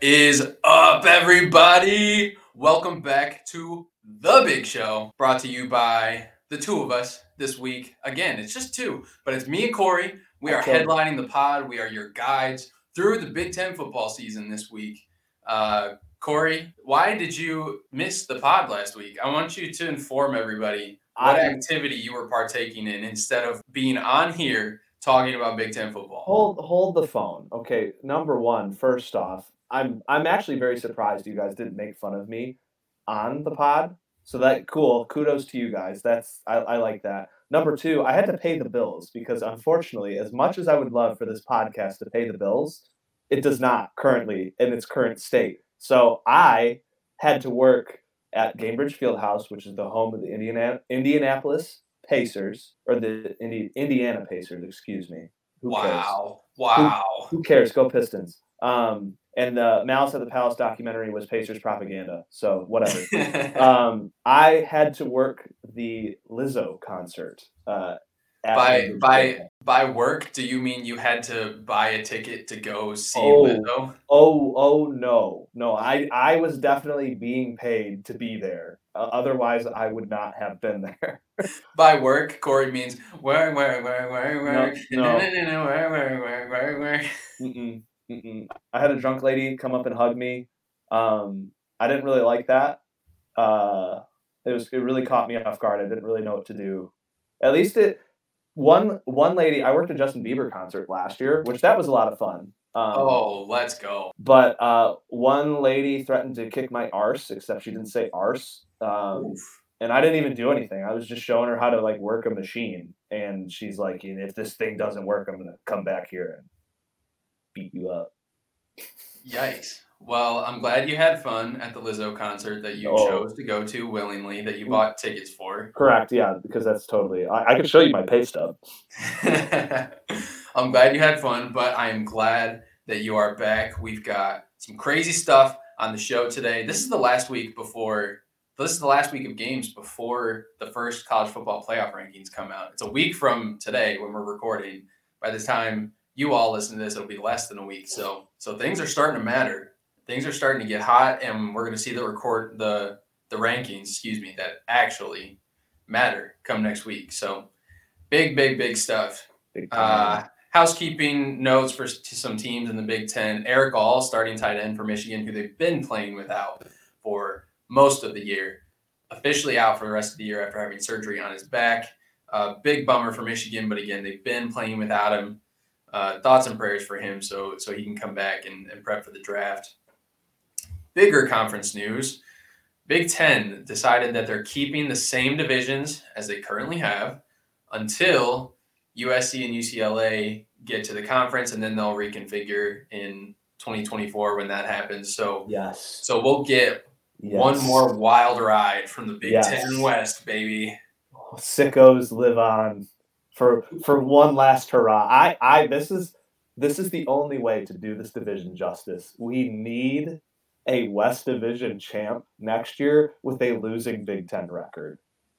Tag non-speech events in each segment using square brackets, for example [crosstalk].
is up, everybody? Welcome back to The Big Show, brought to you by the two of us this week. Again, it's just two, but it's me and Corey. We are Okay. headlining the pod. We are your guides through the Big Ten football season this week. Uh, Corey, why did you miss the pod last week? I want you to inform everybody what I- activity you were partaking in instead of being on here talking about Big Ten football. Hold hold the phone. Okay, number one, first off, I'm I'm actually very surprised you guys didn't make fun of me on the pod. So that cool. Kudos to you guys. That's I, I like that. Number two, I had to pay the bills because unfortunately, as much as I would love for this podcast to pay the bills, it does not currently in its current state. So I had to work at Gainbridge Fieldhouse, which is the home of the Indiana, Indianapolis Pacers, or the Indi- Indiana Pacers, excuse me. Who cares? wow. Wow. Who cares? Go Pistons. Um, and the Malice at the Palace documentary was Pacers propaganda. So whatever. [laughs] um, I had to work the Lizzo concert. Uh, by by by work, do you mean you had to buy a ticket to go see Oh. Lizzo? Oh, oh no, no! I I was definitely being paid to be there. Uh, otherwise, I would not have been [laughs] there. By work, Corey means work, work, work, work, work, no. [laughs] work, work, work, work, work. Mm-mm. I had a drunk lady come up and hug me. Um, I didn't really like that. Uh, it was it really caught me off guard. I didn't really know what to do. At least it one one lady. I worked at Justin Bieber concert last year, which that was a lot of fun. Um, Oh, let's go. But uh, one lady threatened to kick my arse, except she didn't say arse. Um, and I didn't even do anything. I was just showing her how to like work a machine, and she's like, "If this thing doesn't work, I'm gonna come back here and beat you up." Yikes. Well, I'm glad you had fun at the Lizzo concert that you Oh. chose to go to willingly, that you bought tickets for. Correct. Yeah, because that's totally. I, I can show you my pay stub. [laughs] I'm glad you had fun, but I am glad that you are back. We've got some crazy stuff on the show today. This is the last week before this is the last week of games before the first college football playoff rankings come out. It's a week from today when we're recording. By the time you all listen to this, it'll be less than a week. So so things are starting to matter. Things are starting to get hot, and we're going to see the record the the rankings, excuse me, that actually matter come next week. So big, big, big stuff. Big Uh, housekeeping notes for some teams in the Big Ten. Erick All, starting tight end for Michigan, who they've been playing without for most of the year, officially out for the rest of the year after having surgery on his back. Uh, big bummer for Michigan, but again, they've been playing without him. Uh, thoughts and prayers for him, so so he can come back and, and prep for the draft. Bigger conference news: Big Ten decided that they're keeping the same divisions as they currently have until USC and UCLA get to the conference, and then they'll reconfigure in 2024 when that happens. So, yes. so we'll get one more wild ride from the Big Yes. Ten West, baby. sickos live on for for one last hurrah. I I this is this is the only way to do this division justice. We need a West Division champ next year with a losing Big Ten record.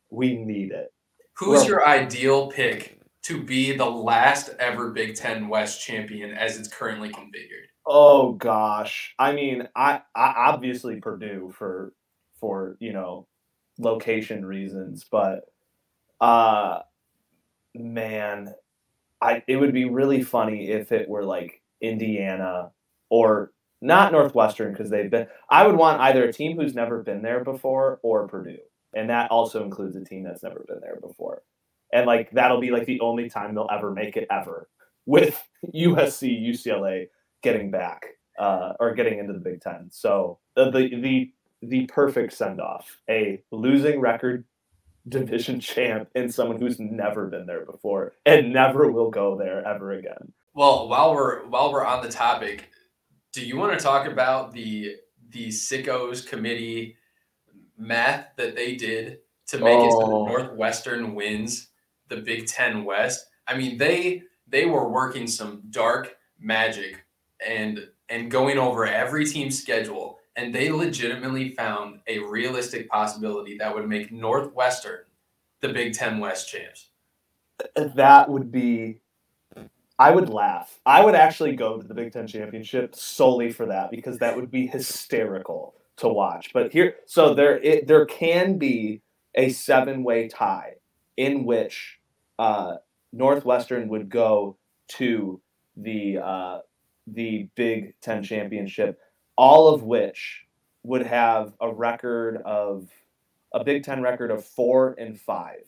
We need it. Who's Well- your ideal pick to be the last ever Big Ten West champion as it's currently configured? Oh gosh. I mean, I, I obviously Purdue for for, you know, location reasons, but uh man, I it would be really funny if it were like Indiana or not Northwestern because they've been I would want either a team who's never been there before or Purdue. And that also includes a team that's never been there before. And like that'll be like the only time they'll ever make it ever with [laughs] USC, UCLA getting back uh, or getting into the Big Ten. So the the the, the perfect send off, a losing record division champ and someone who's never been there before and never will go there ever again. Well, while we're while we're on the topic, do you want to talk about the the sickos committee math that they did to make it so Oh. that Northwestern wins the Big Ten West? I mean, they they were working some dark magic and and going over every team's schedule, and they legitimately found a realistic possibility that would make Northwestern the Big Ten West champs. That would be I would laugh. I would actually go to the Big Ten championship solely for that because that would be hysterical to watch. But here, so there, it, there can be a seven-way tie in which uh, Northwestern would go to the uh, the Big Ten championship, all of which would have a record of a Big Ten record of four and five.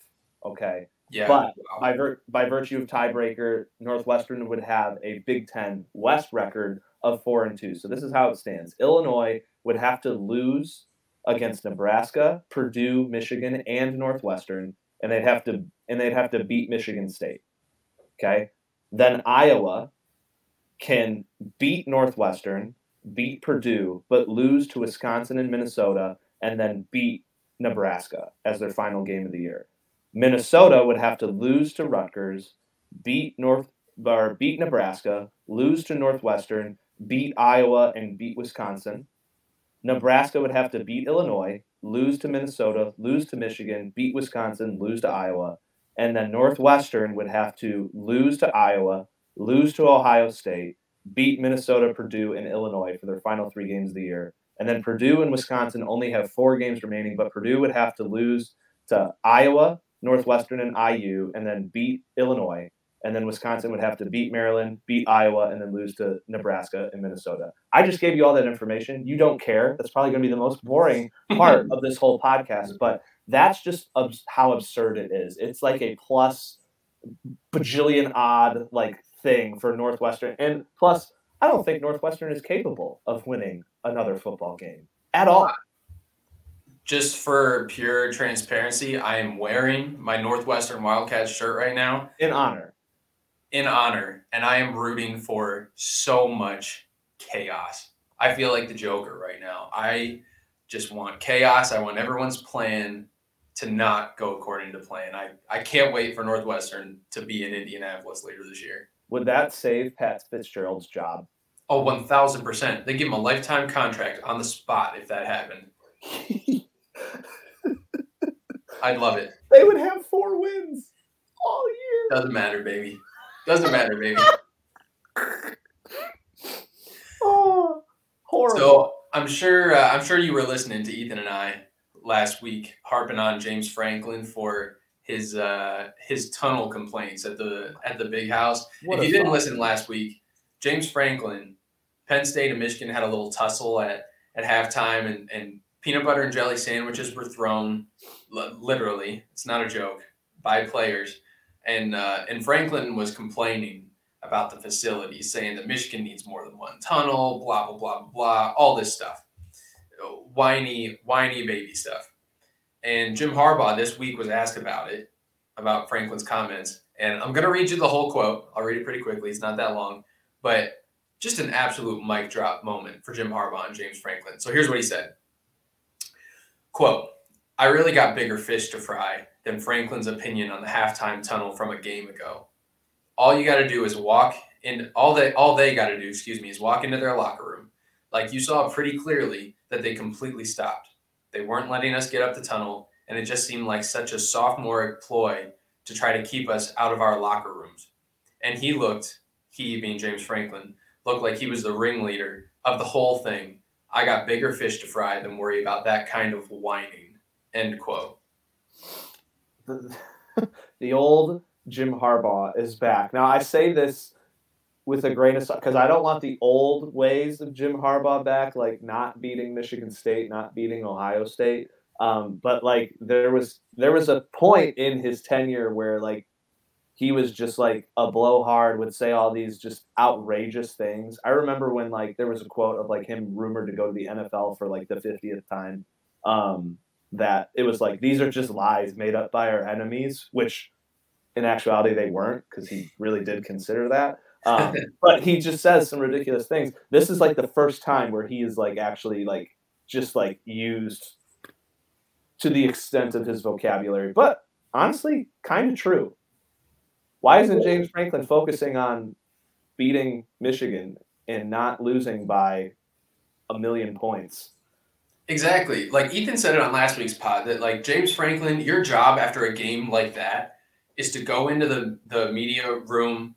Okay. Yeah. But by, vir- by virtue of tiebreaker, Northwestern would have a Big Ten West record of four and two. So this is how it stands. Illinois would have to lose against Nebraska, Purdue, Michigan, and Northwestern, and they'd have to and they'd have to beat Michigan State. Okay. Then Iowa can beat Northwestern, beat Purdue, but lose to Wisconsin and Minnesota, and then beat Nebraska as their final game of the year. Minnesota would have to lose to Rutgers, beat North or beat Nebraska, lose to Northwestern, beat Iowa, and beat Wisconsin. Nebraska would have to beat Illinois, lose to Minnesota, lose to Michigan, beat Wisconsin, lose to Iowa, and then Northwestern would have to lose to Iowa, lose to Ohio State, beat Minnesota, Purdue, and Illinois for their final three games of the year. And then Purdue and Wisconsin only have four games remaining, but Purdue would have to lose to Iowa, Northwestern, and IU, and then beat Illinois. And then Wisconsin would have to beat Maryland, beat Iowa, and then lose to Nebraska and Minnesota. I just gave you all that information. You don't care. That's probably going to be the most boring [laughs] part of this whole podcast, but that's just how absurd it is. It's like a plus bajillion odd like thing for Northwestern. And plus, I don't think Northwestern is capable of winning another football game at all. Just for pure transparency, I am wearing my Northwestern Wildcats shirt right now In honor. in honor, and I am rooting for so much chaos. I feel like the Joker right now. I just want chaos. I want everyone's plan to not go according to plan. I, I can't wait for Northwestern to be in Indianapolis later this year. Would that save Pat Fitzgerald's job? Oh, 1000%. They give him a lifetime contract on the spot if that happened. [laughs] I'd love it. they would have four wins all year. Doesn't matter, baby. Doesn't matter, baby. [laughs] Oh, horrible. So I'm sure uh, I'm sure you were listening to Ethan and I last week harping on James Franklin for his uh, his tunnel complaints at the at the big house. What if you didn't listen last week, James Franklin, Penn State and Michigan had a little tussle at at halftime, and and peanut butter and jelly sandwiches were thrown, li- literally. It's not a joke by players, and uh, and Franklin was complaining about the facility, saying that Michigan needs more than one tunnel, blah blah blah blah blah, all this stuff, whiny whiny baby stuff. And Jim Harbaugh this week was asked about it, about Franklin's comments, and I'm gonna read you the whole quote. I'll read it pretty quickly. It's not that long, but just an absolute mic drop moment for Jim Harbaugh and James Franklin. So here's what he said. Quote, I really got bigger fish to fry than Franklin's opinion on the halftime tunnel from a game ago. All you got to do is walk in. All they all they got to do, excuse me, is walk into their locker room. Like you saw pretty clearly that they completely stopped. They weren't letting us get up the tunnel, and it just seemed like such a sophomoric ploy to try to keep us out of our locker rooms. And he looked, he being James Franklin, looked like he was the ringleader of the whole thing. I got bigger fish to fry than worry about that kind of whining. End quote. the, [laughs] old Jim Harbaugh is back. Now I say this with a grain of salt because I don't want the old ways of Jim Harbaugh back, like not beating Michigan State, not beating Ohio State. Um, but like there was there was a point in his tenure where like he was just like a blowhard, would say all these just outrageous things. I remember when like there was a quote of like him rumored to go to the NFL for like the 50th time. Um, that it was like these are just lies made up by our enemies, which in actuality they weren't because he really did consider that. Um, [laughs] but he just says some ridiculous things. This is like the first time where he is like actually like just like used to the extent of his vocabulary. But honestly, kind of true. Why isn't James Franklin focusing on beating Michigan and not losing by a million points? Exactly. Like Ethan said it on last week's pod that like James Franklin, your job after a game like that is to go into the, the media room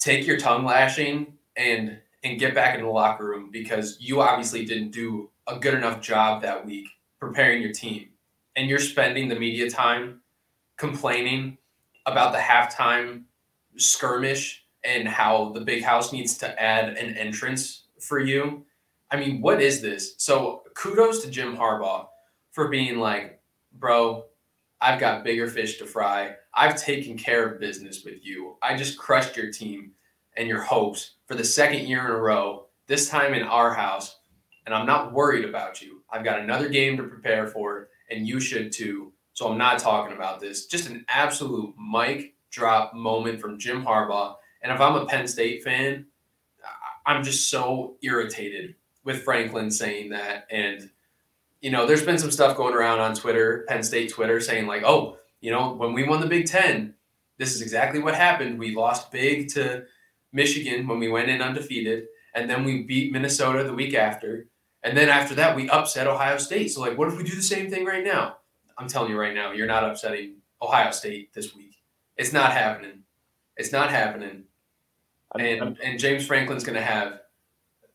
take your tongue lashing and and get back in the locker room because you obviously didn't do a good enough job that week preparing your team. And you're spending the media time complaining about the halftime skirmish and how the big house needs to add an entrance for you. I mean, what is this? So kudos to Jim Harbaugh for being like, bro, I've got bigger fish to fry. I've taken care of business with you. I just crushed your team and your hopes for the second year in a row, this time in our house. And I'm not worried about you. I've got another game to prepare for, and you should too. So I'm not talking about this. Just an absolute mic drop moment from Jim Harbaugh. And if I'm a Penn State fan, I'm just so irritated with Franklin saying that. And, you know, there's been some stuff going around on Twitter, Penn State Twitter, saying, like, oh, you know, when we won the Big Ten, this is exactly what happened. We lost big to Michigan when we went in undefeated, and then we beat Minnesota the week after. And then after that, we upset Ohio State. So, like, what if we do the same thing right now? I'm telling you right now, you're not upsetting Ohio State this week. It's not happening. It's not happening. And, and James Franklin's going to have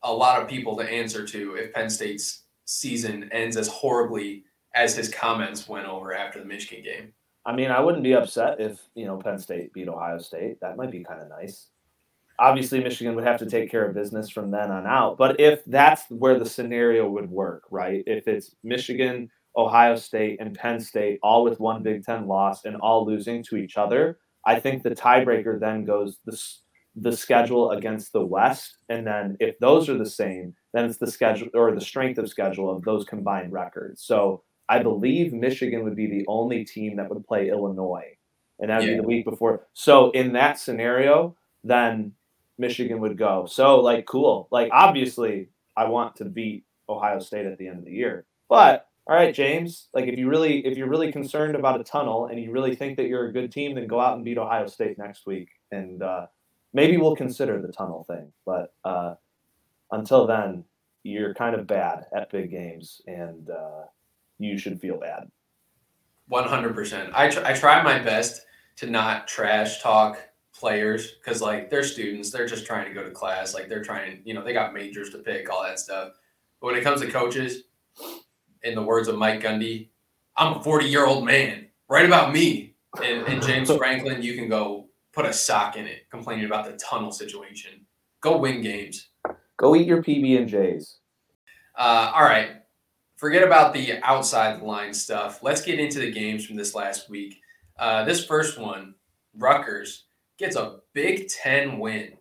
a lot of people to answer to if Penn State's season ends as horribly as his comments went over after the Michigan game. I mean, I wouldn't be upset if, you know, Penn State beat Ohio State. That might be kind of nice. Obviously, Michigan would have to take care of business from then on out. But if that's where the scenario would work, right? If it's Michigan, Ohio State, and Penn State all with one Big Ten loss and all losing to each other, I think the tiebreaker then goes the the schedule against the West, and then if those are the same, then it's the schedule or the strength of schedule of those combined records. So I believe Michigan would be the only team that would play Illinois, and that would yeah. be the week before. So in that scenario, then Michigan would go. So like cool. Like obviously, I want to beat Ohio State at the end of the year, but all right, James. Like if you really if you're really concerned about a tunnel and you really think that you're a good team, then go out and beat Ohio State next week and. uh maybe we'll consider the tunnel thing. But uh, until then, you're kind of bad at big games, and uh, you should feel bad. One hundred percent. I tr- I try my best to not trash talk players because like they're students, they're just trying to go to class. Like they're trying, you know, they got majors to pick, all that stuff. But when it comes to coaches, in the words of Mike Gundy, I'm a 40 year old man. Write about me. And, and James [laughs] Franklin, you can go put a sock in it complaining about the tunnel situation. Go win games. Go eat your PB and J's. Uh, all right. Forget about the outside the line stuff. Let's get into the games from this last week. Uh, this first one, Rutgers gets a Big Ten win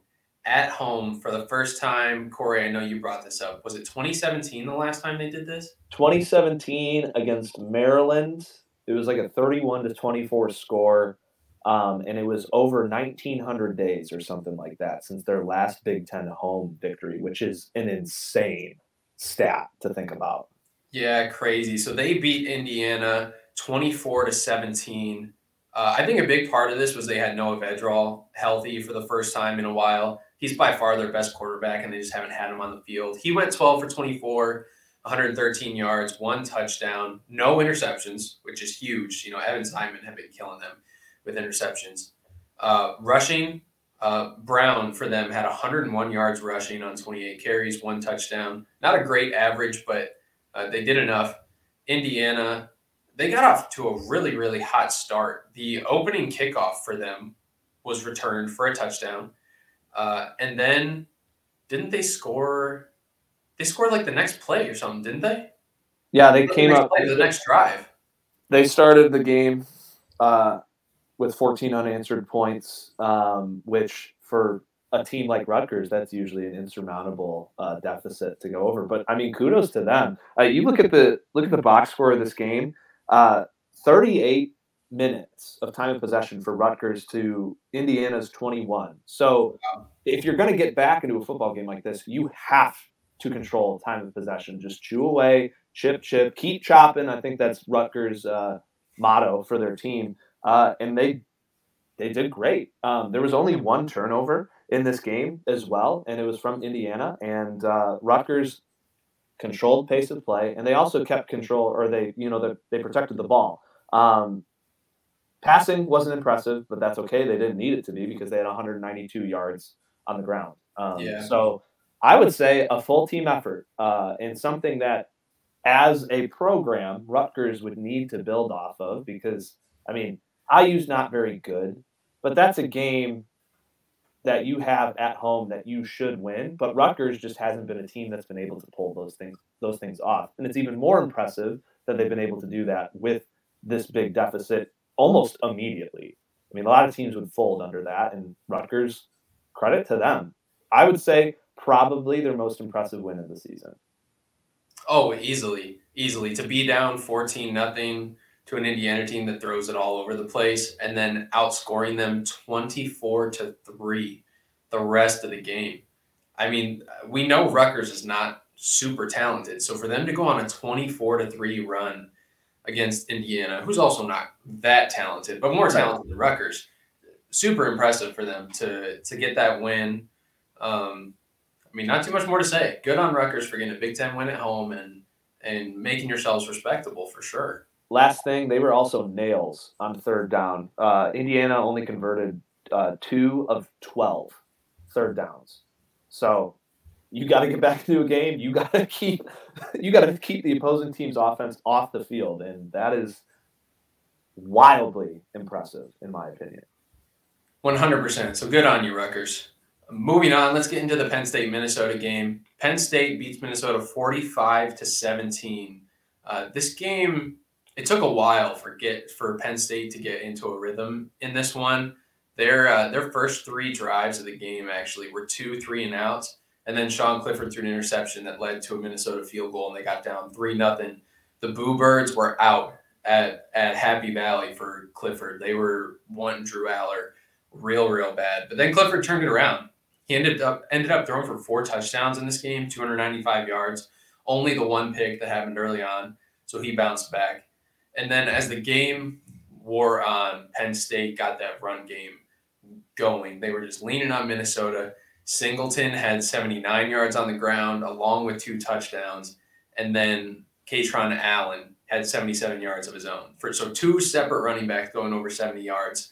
at home for the first time. Corey, I know you brought this up. Was it 2017 the last time they did this? 2017 against Maryland. It was like a 31 to 24 score. Um, and it was over 1,900 days or something like that since their last Big Ten home victory, which is an insane stat to think about. Yeah, crazy. So they beat Indiana 24 to 17. Uh, I think a big part of this was they had Noah Vedral healthy for the first time in a while. He's by far their best quarterback, and they just haven't had him on the field. He went 12 for 24, 113 yards, one touchdown, no interceptions, which is huge. You know, Evan Simon had been killing them with interceptions. Uh, rushing, uh, Brown for them had 101 yards rushing on 28 carries, one touchdown. Not a great average, but uh, they did enough. Indiana, they got off to a really, really hot start. The opening kickoff for them was returned for a touchdown. Uh, and then didn't they score? They scored like the next play or something, didn't they? Yeah, they came the up play, the next drive. They started the game uh, with 14 unanswered points, um, which for a team like Rutgers, that's usually an insurmountable uh, deficit to go over. But I mean, kudos to them. Uh, you look at the look at the box score of this game. Uh, 38 minutes of time of possession for Rutgers to Indiana's 21. So if you're going to get back into a football game like this, you have to control time of possession. Just chew away, chip, chip, keep chopping. I think that's Rutgers' uh, motto for their team uh, and they they did great. Um, there was only one turnover in this game as well, and it was from Indiana. And uh, Rutgers controlled pace of play, and they also kept control, or they you know they, they protected the ball. Um, Passing wasn't impressive, but that's okay. They didn't need it to be because they had 192 yards on the ground. Um, Yeah. So I would say a full team effort uh, and something that, as a program, Rutgers would need to build off of because, I mean, IU's not very good, but that's a game that you have at home that you should win. But Rutgers just hasn't been a team that's been able to pull those things those things off, and it's even more impressive that they've been able to do that with this big deficit almost immediately. I mean, a lot of teams would fold under that, and Rutgers, credit to them. I would say probably their most impressive win of the season. Oh, easily, easily to be down fourteen nothing to an Indiana team that throws it all over the place, and then outscoring them twenty four to three the rest of the game. I mean, we know Rutgers is not super talented, so for them to go on a twenty four to three run against Indiana, who's also not that talented, but more talented than Rutgers, super impressive for them to to get that win. Um, I mean, not too much more to say. Good on Rutgers for getting a Big Ten win at home and and making yourselves respectable for sure. Last thing, they were also nails on third down. Uh, Indiana only converted uh, two of 12 third downs. So you got to get back [laughs] into a game. You got to keep [laughs] you got to keep the opposing team's offense off the field, and that is wildly impressive in my opinion. One hundred percent. So good on you, Rutgers. Moving on, let's get into the Penn State Minnesota game. Penn State beats Minnesota forty-five to seventeen. Uh, this game, it took a while for get for Penn State to get into a rhythm in this one. Their uh, their first three drives of the game actually were two three and outs, and then Sean Clifford threw an interception that led to a Minnesota field goal, and they got down three nothing. The Boo Birds were out at at Happy Valley for Clifford. They were one Drew Allar real real bad, but then Clifford turned it around. He ended up ended up throwing for four touchdowns in this game, 295 yards. Only the one pick that happened early on, so he bounced back. And then as the game wore on, Penn State got that run game going. They were just leaning on Minnesota. Singleton had 79 yards on the ground, along with two touchdowns, and then Kaytron Allen had 77 yards of his own. For so two separate running backs going over 70 yards.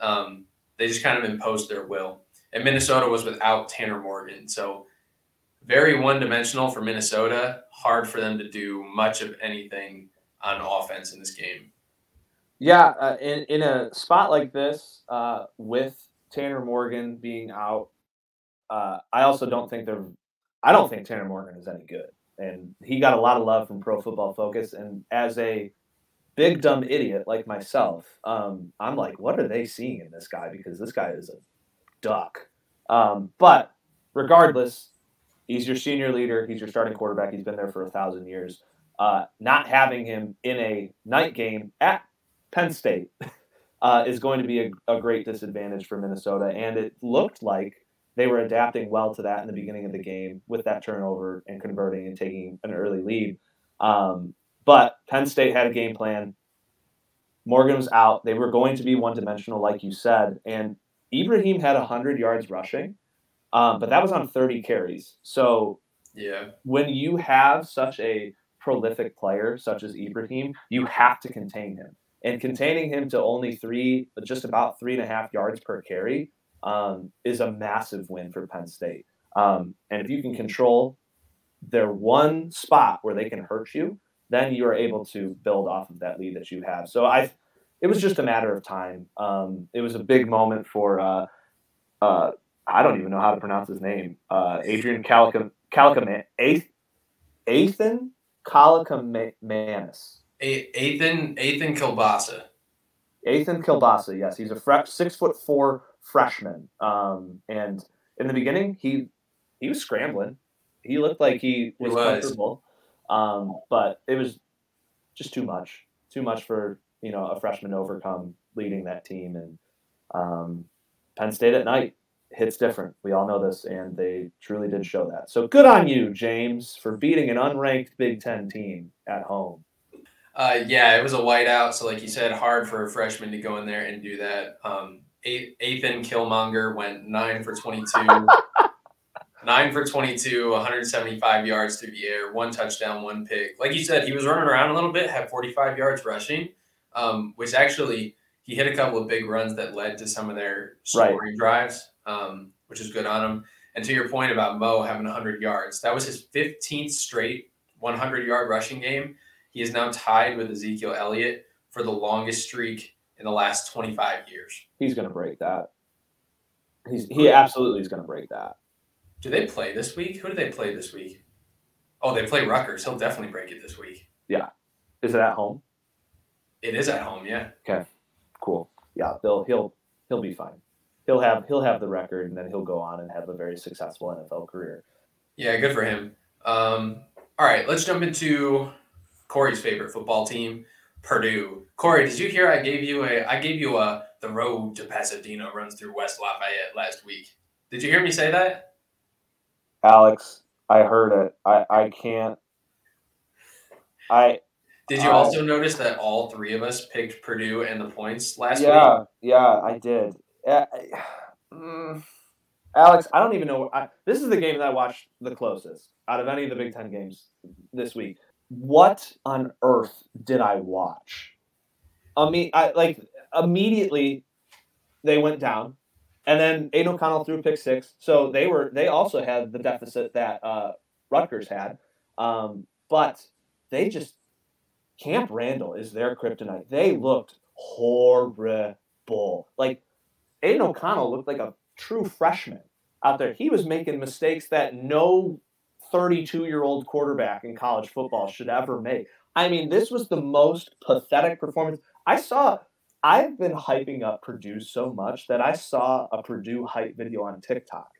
Um, they just kind of imposed their will. And Minnesota was without Tanner Morgan, so very one-dimensional for Minnesota. Hard for them to do much of anything on offense in this game. Yeah, uh, in in a spot like this, uh, with Tanner Morgan being out, uh, I also don't think they're. I don't think Tanner Morgan is any good, and he got a lot of love from Pro Football Focus. And as a big dumb idiot like myself, um, I'm like, what are they seeing in this guy? Because this guy is a duck. Um, but regardless, he's your senior leader. He's your starting quarterback. He's been there for a thousand years. Uh, not having him in a night game at Penn State [laughs] uh, is going to be a, a great disadvantage for Minnesota. And it looked like they were adapting well to that in the beginning of the game with that turnover and converting and taking an early lead. Um, but Penn State had a game plan. Morgan was out. They were going to be one dimensional, like you said. And Ibrahim had 100 yards rushing, um, but that was on 30 carries. So Yeah, when you have such a prolific player such as Ibrahim, you have to contain him. And containing him to only three, just about three and a half yards per carry, um, is a massive win for Penn State. Um, and if you can control their one spot where they can hurt you, then you are able to build off of that lead that you have. So I, it was just a matter of time. Um, it was a big moment for, uh, uh, I don't even know how to pronounce his name, uh, Adrian Calicum, Calicum, Athan Calicamanis. A- Ethan Ethan Kilbasa. Ethan Kilbasa, yes, he's a fre- six foot four freshman. Um, and in the beginning, he he was scrambling. He looked like he He was, was. comfortable, um, but it was just too much, too much for you know a freshman to overcome leading that team. And um, Penn State at night hits different. We all know this, and they truly did show that. So good on you, James, for beating an unranked Big Ten team at home. Uh, yeah, it was a whiteout, so like you said, hard for a freshman to go in there and do that. Um, Ethan Killmonger went nine for twenty-two, [laughs] nine for twenty-two, 175 yards through the air, one touchdown, one pick. Like you said, he was running around a little bit, had 45 yards rushing, um, which actually he hit a couple of big runs that led to some of their Right. scoring drives, um, which is good on him. And to your point about Mo having 100 yards, that was his 15th straight 100 yard rushing game. He is now tied with Ezekiel Elliott for the longest streak in the last 25 years. He's going to break that. He's he absolutely is going to break that. Do they play this week? Who do they play this week? Oh, they play Rutgers. He'll definitely break it this week. Yeah. Is it at home? It is at home, yeah. Okay. Cool. Yeah, he'll he'll he'll be fine. He'll have he'll have the record, and then he'll go on and have a very successful NFL career. Yeah, good for him. Um, all right, let's jump into Corey's favorite football team, Purdue. Corey, did you hear I gave you a I gave you a the road to Pasadena runs through West Lafayette last week. Did you hear me say that? Alex, I heard it. I I can't. I Did you Uh, also notice that all three of us picked Purdue and the points last yeah week? Yeah, yeah I did. Uh, mm, Alex, I don't even know. I, this is the game that I watched the closest out of any of the Big Ten games this week. What on earth did I watch? I mean, I like immediately they went down, and then Aidan O'Connell threw a pick six. So they were they also had the deficit that uh, Rutgers had, um, but they just Camp Randall is their kryptonite. They looked horrible. Like Aidan O'Connell looked like a true freshman out there. He was making mistakes that no 32 year old quarterback in college football should ever make. I mean, this was the most pathetic performance. I saw, I've been hyping up Purdue so much that I saw a Purdue hype video on TikTok,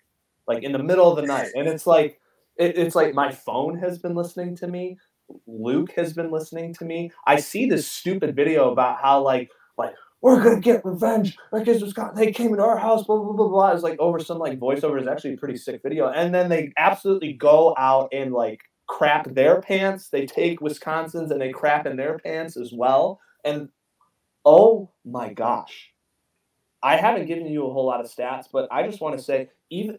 like in the middle of the night. And it's like, it, it's like my phone has been listening to me. Luke has been listening to me. I see this stupid video about how like like we're gonna get revenge because Wisconsin they came into our house, blah blah blah blah. It's like over some like voiceover is actually a pretty sick video. And then they absolutely go out and like crap their pants. They take Wisconsin's and they crap in their pants as well. And oh my gosh. I haven't given you a whole lot of stats, but I just want to say even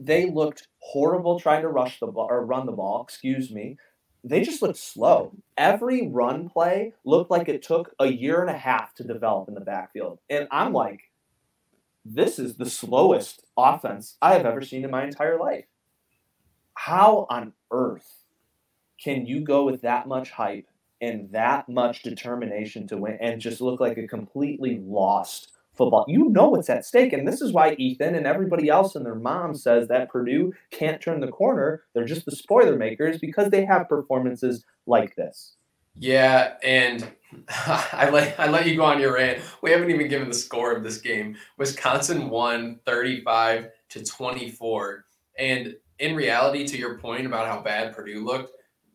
they looked horrible trying to rush the ball or run the ball, excuse me they just looked slow. Every run play looked like it took a year and a half to develop in the backfield. And I'm like, this is the slowest offense I have ever seen in my entire life. How on earth can you go with that much hype and that much determination to win and just look like a completely lost football? You know what's at stake. And this is why Ethan and everybody else and their mom says that Purdue can't turn the corner. They're just the spoiler makers because they have performances like this. Yeah, and [laughs] I let I let you go on your rant. We haven't even given the score of this game. Wisconsin won 35 to 24. And in reality, to your point about how bad Purdue looked,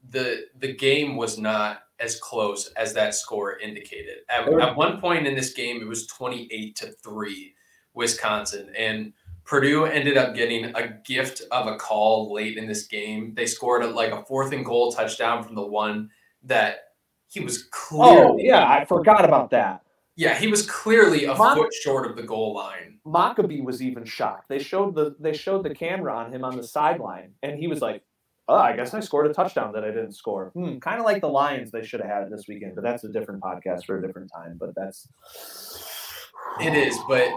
the the game was not as close as that score indicated. At, at one point in this game, it was 28 to 3 Wisconsin. And Purdue ended up getting a gift of a call late in this game. They scored a, like a fourth and goal touchdown from the one that he was clearly. Oh, yeah, I forgot about that. Yeah, he was clearly a foot short of the goal line. Mockobee was even shocked. They showed the they showed the camera on him on the sideline, and he was like, "Oh, I guess I scored a touchdown that I didn't score." Hmm, kind of like the Lions they should have had this weekend, but that's a different podcast for a different time. But that's It is, but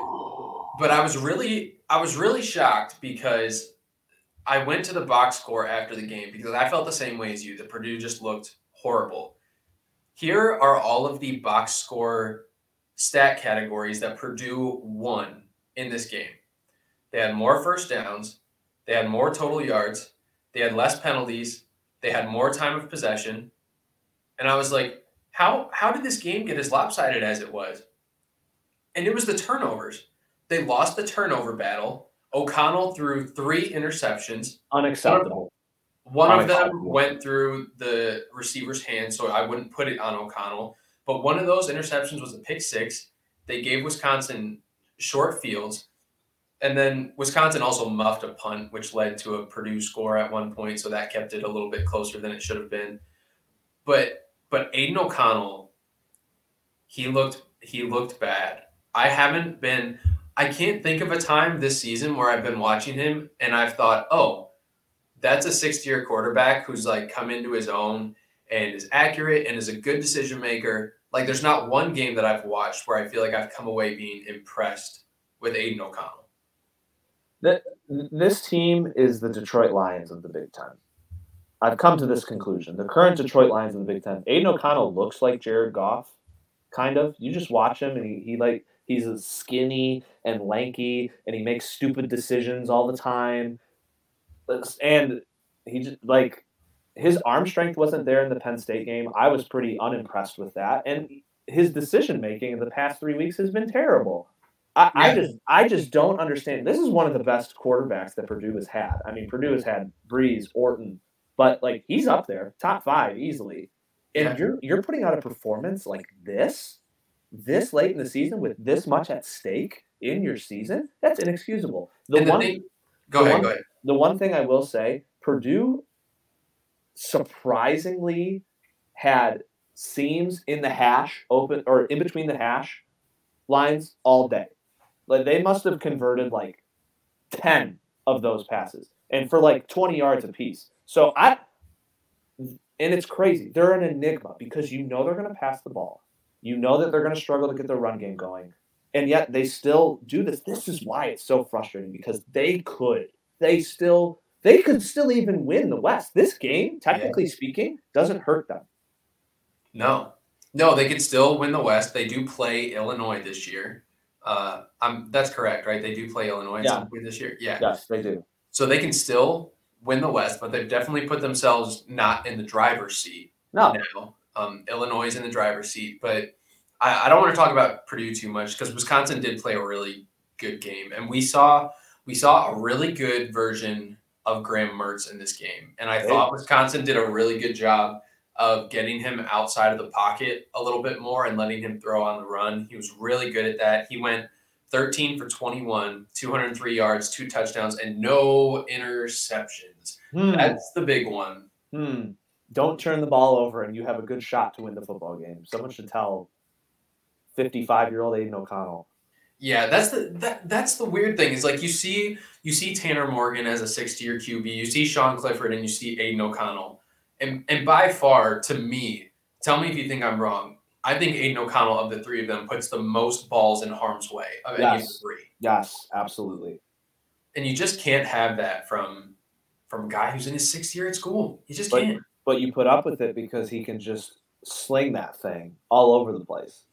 but I was really I was really shocked because I went to the box score after the game because I felt the same way as you that Purdue just looked horrible. Here are all of the box score stat categories that Purdue won in this game. They had more first downs, they had more total yards, they had less penalties, they had more time of possession. And I was like, how how did this game get as lopsided as it was? And it was the turnovers. They lost the turnover battle. O'Connell threw three interceptions. unacceptable. One of them Unacceptable. went through the receiver's hand, so I wouldn't put it on O'Connell. But one of those interceptions was a pick six. They gave Wisconsin short fields. And then Wisconsin also muffed a punt, which led to a Purdue score at one point, so that kept it a little bit closer than it should have been. But but Aidan O'Connell, he looked he looked bad. I haven't been I can't think of a time this season where I've been watching him and I've thought, oh, that's a sixth year quarterback who's like come into his own and is accurate and is a good decision maker. Like there's not one game that I've watched where I feel like I've come away being impressed with Aidan O'Connell. This team is the Detroit Lions of the Big Ten. I've come to this conclusion. The current Detroit Lions of the Big Ten. Aidan O'Connell looks like Jared Goff, kind of. You just watch him and he, he like he's skinny and lanky and he makes stupid decisions all the time. And he just like his arm strength wasn't there in the Penn State game. I was pretty unimpressed with that. And his decision making in the past three weeks has been terrible. I, I, just I just don't understand. This is one of the best quarterbacks that Purdue has had. I mean, Purdue has had Brees, Orton, but like he's up there, top five easily. And you're you're putting out a performance like this, this late in the season with this much at stake in your season. That's inexcusable. The one, thing, go ahead, one, go ahead. The one thing I will say, Purdue surprisingly had seams in the hash open or in between the hash lines all day. Like they must have converted like 10 of those passes and for like 20 yards apiece. So I and it's crazy. They're an enigma because you know they're going to pass the ball. You know that they're going to struggle to get their run game going. And yet they still do this. This is why it's so frustrating because they could. They still they could still even win the West. This game, technically yeah. speaking, doesn't hurt them. No. No, they could still win the West. They do play Illinois this year. Uh, I'm, that's correct, right? They do play Illinois yeah. this year. Yeah. Yes, they do. So they can still win the West, but they've definitely put themselves not in the driver's seat. No. Now. Um, Illinois is in the driver's seat, but I, I don't want to talk about Purdue too much because Wisconsin did play a really good game, and we saw we saw a really good version of Graham Mertz in this game, and I thought Wisconsin did a really good job of getting him outside of the pocket a little bit more and letting him throw on the run. He was really good at that. He went 13 for 21, 203 yards, two touchdowns, and no interceptions. Hmm. That's the big one. Hmm. Don't turn the ball over, and you have a good shot to win the football game. Someone should tell 55 year old Aidan O'Connell. Yeah, that's the that that's the weird thing. Is like you see you see Tanner Morgan as a 60 year QB, you see Sean Clifford, and you see Aidan O'Connell and and by far to me, tell me if you think I'm wrong. I think Aidan O'Connell of the three of them puts the most balls in harm's way of yes. any of the three. Yes, absolutely. And you just can't have that from from a guy who's in his sixth year at school. You just but, can't. But you put up with it because he can just sling that thing all over the place.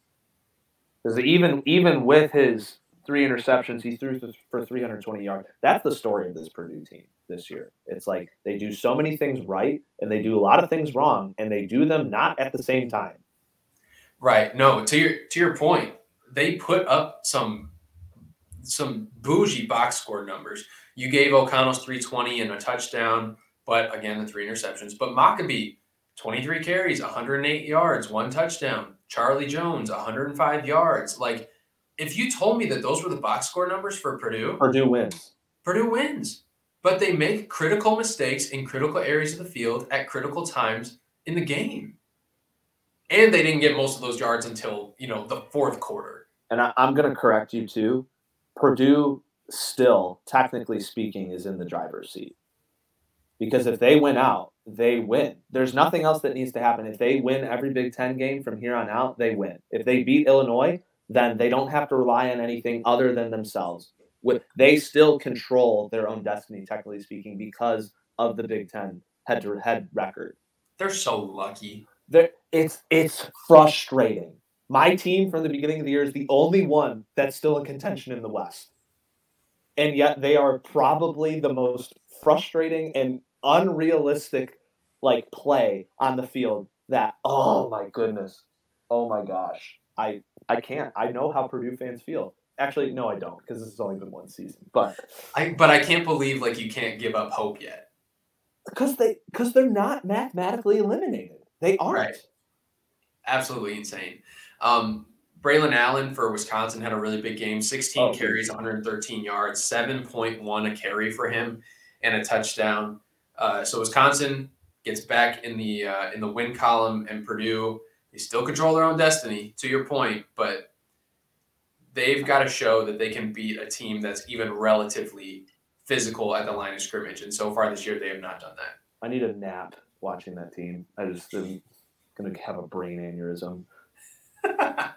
Because even even with his three interceptions, he threw for 320 yards. That's the story of this Purdue team this year. It's like they do so many things right and they do a lot of things wrong and they do them not at the same time. Right. No, to your to your point, they put up some some bougie box score numbers. You gave O'Connell's 320 and a touchdown, but again the three interceptions. But Mockobee, 23 carries, 108 yards, one touchdown. Charlie Jones, 105 yards. Like if you told me that those were the box score numbers for Purdue, Purdue wins. Purdue wins but they make critical mistakes in critical areas of the field at critical times in the game. And they didn't get most of those yards until, you know, the fourth quarter. And I, am going to correct you too. Purdue still, technically speaking, is in the driver's seat. Because if they win out, they win. There's nothing else that needs to happen. If they win every Big Ten game from here on out, they win. If they beat Illinois, then they don't have to rely on anything other than themselves with they still control their own destiny, technically speaking, because of the Big Ten head to head record. They're so lucky. They're, it's it's frustrating. My team from the beginning of the year is the only one that's still in contention in the West. And yet they are probably the most frustrating and unrealistic like play on the field that oh my goodness. Oh my gosh. I I can't. I know how Purdue fans feel. Actually, no, I don't because this has only been one season. But I but I can't believe like you can't give up hope yet. Because they because they're not mathematically eliminated. They aren't. Right. Absolutely insane. Um, Braylon Allen for Wisconsin had a really big game. 16 oh, carries, 113 yards, 7.1 a carry for him, and a touchdown. Uh, so Wisconsin gets back in the uh, in the win column, and Purdue they still control their own destiny. To your point, but they've got to show that they can beat a team that's even relatively physical at the line of scrimmage. And so far this year, they have not done that. I need a nap watching that team. I just am going to have a brain aneurysm. [laughs]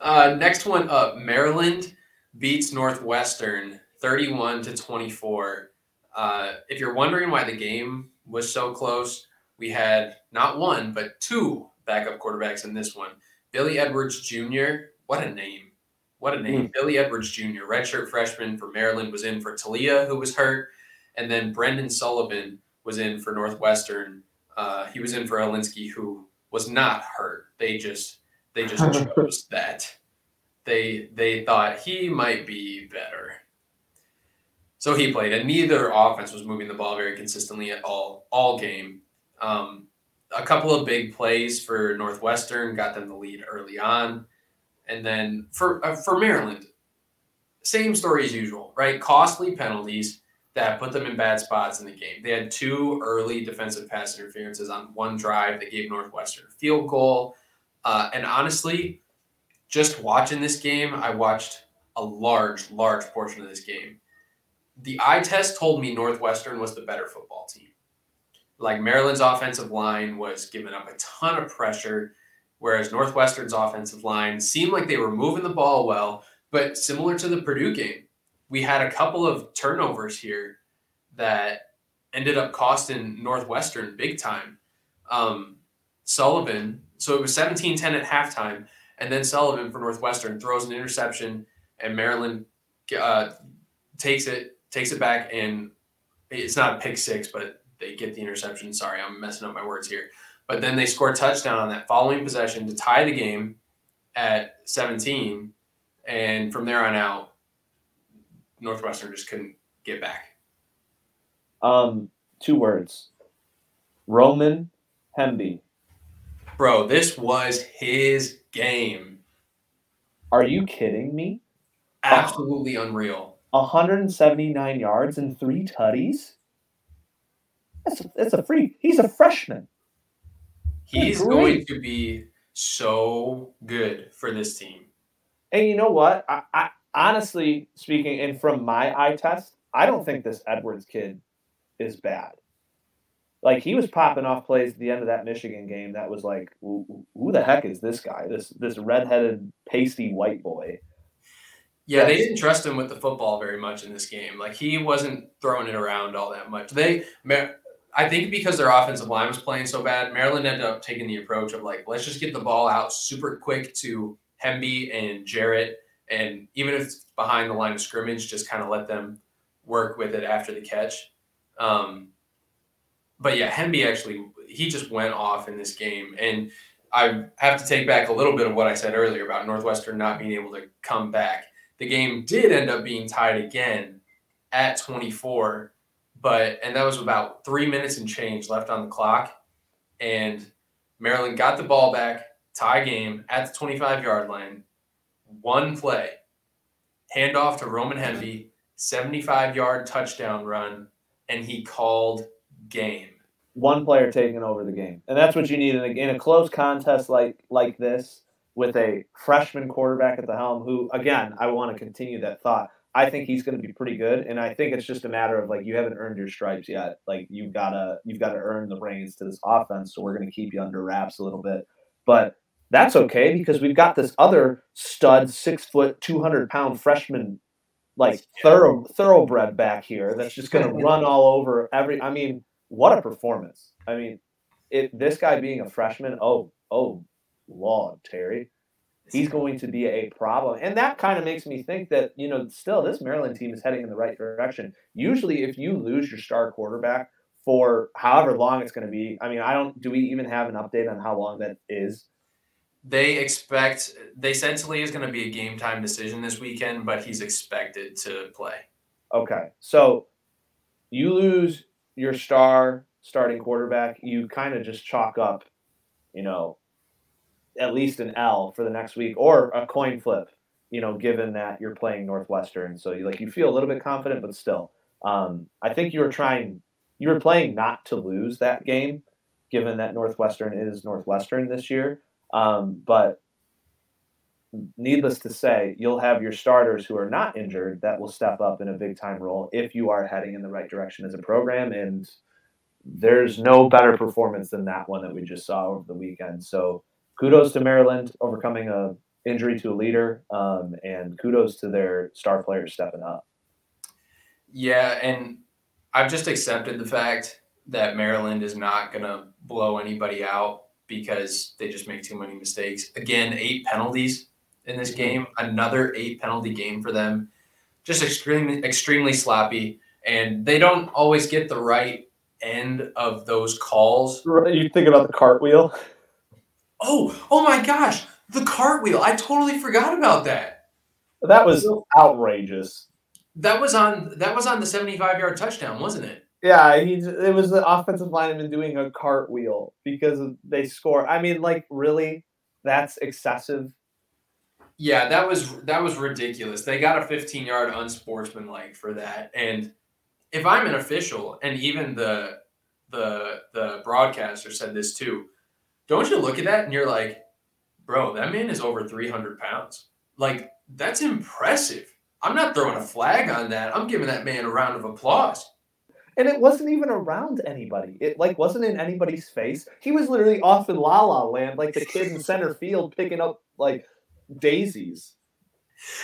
uh, next one up Maryland beats Northwestern 31 to 24. Uh, if you're wondering why the game was so close, we had not one, but two backup quarterbacks in this one. Billy Edwards Jr., what a name. What a name. Mm. Billy Edwards Jr., redshirt freshman for Maryland, was in for Taulia, who was hurt. And then Brendan Sullivan was in for Northwestern. Uh, he was in for Hilinski, who was not hurt. They just they just [laughs] chose that. They they thought he might be better. So he played, and neither offense was moving the ball very consistently at all all game. Um, a couple of big plays for Northwestern got them the lead early on, and then for uh, for Maryland, same story as usual, right? Costly penalties that put them in bad spots in the game. They had two early defensive pass interferences on one drive that gave Northwestern a field goal, uh, and honestly, just watching this game, I watched a large, large portion of this game. The eye test told me Northwestern was the better football team like Maryland's offensive line was giving up a ton of pressure, whereas Northwestern's offensive line seemed like they were moving the ball well. But similar to the Purdue game, we had a couple of turnovers here that ended up costing Northwestern big time. Um, Sullivan, so it was 17 10 at halftime, and then Sullivan for Northwestern throws an interception, and Maryland uh, takes it takes it back, and it's not a pick six, but they get the interception. Sorry, I'm messing up my words here. But then they score a touchdown on that following possession to tie the game at 17. And from there on out, Northwestern just couldn't get back. Um, two words. Roman Hemby. Bro, this was his game. Are you kidding me? Absolutely unreal. 179 yards and three tutties? That's a, that's a free. He's a freshman. He's going to be so good for this team. And you know what? I, I honestly speaking, and from my eye test, I don't think this Edwards kid is bad. Like he was popping off plays at the end of that Michigan game. That was like, who, who the heck is this guy? This this redheaded, pasty white boy. Yeah, they didn't trust him with the football very much in this game. Like he wasn't throwing it around all that much. They I think because their offensive line was playing so bad, Maryland ended up taking the approach of like, let's just get the ball out super quick to Hemby and Jarrett. And even if it's behind the line of scrimmage, just kind of let them work with it after the catch. Um, but yeah, Hemby actually, he just went off in this game. And I have to take back a little bit of what I said earlier about Northwestern not being able to come back. The game did end up being tied again at 24 but and that was about three minutes and change left on the clock, and Maryland got the ball back, tie game at the 25 yard line, one play, handoff to Roman Hemby, 75 yard touchdown run, and he called game. One player taking over the game, and that's what you need in a, in a close contest like like this with a freshman quarterback at the helm. Who, again, I want to continue that thought I think he's going to be pretty good, and I think it's just a matter of like you haven't earned your stripes yet. Like you've gotta you've got to earn the reins to this offense. So we're going to keep you under wraps a little bit, but that's okay because we've got this other stud, six foot, two hundred pound freshman, like thorough thoroughbred back here that's just going [laughs] to run all over every. I mean, what a performance! I mean, it this guy being a freshman. Oh, oh, Lord, Terry he's going to be a problem. And that kind of makes me think that, you know, still this Maryland team is heading in the right direction. Usually, if you lose your star quarterback for however long it's going to be, I mean, I don't, do we even have an update on how long that is? They expect, they said Taulia is going to be a game time decision this weekend, but he's expected to play. Okay. So you lose your star starting quarterback, you kind of just chalk up, you know, at least an L for the next week or a coin flip, you know, given that you're playing Northwestern. So you like you feel a little bit confident, but still. Um, I think you were trying you were playing not to lose that game, given that Northwestern is Northwestern this year. Um, but needless to say, you'll have your starters who are not injured that will step up in a big time role if you are heading in the right direction as a program. And there's no better performance than that one that we just saw over the weekend. So kudos to Maryland overcoming a injury to a leader, um, and kudos to their star players stepping up. Yeah, and I've just accepted the fact that Maryland is not going to blow anybody out because they just make too many mistakes. Again, eight penalties in this mm-hmm. game, another eight penalty game for them. Just extremely, extremely sloppy, and they don't always get the right end of those calls. You think about the cartwheel. [laughs] Oh, oh my gosh, the cartwheel! I totally forgot about that. That was outrageous. That was on that was on the seventy-five yard touchdown, wasn't it? Yeah, he it was the offensive lineman doing a cartwheel because they score. I mean, like really, that's excessive. Yeah, that was that was ridiculous. They got a 15 yard unsportsmanlike for that. And if I'm an official, and even the the the broadcaster said this too, don't you look at that and you're like, bro, that man is over 300 pounds. Like that's impressive. I'm not throwing a flag on that. I'm giving that man a round of applause and it wasn't even around anybody. It like wasn't in anybody's face. He was literally off in La La Land, like the kid in center field picking up like daisies.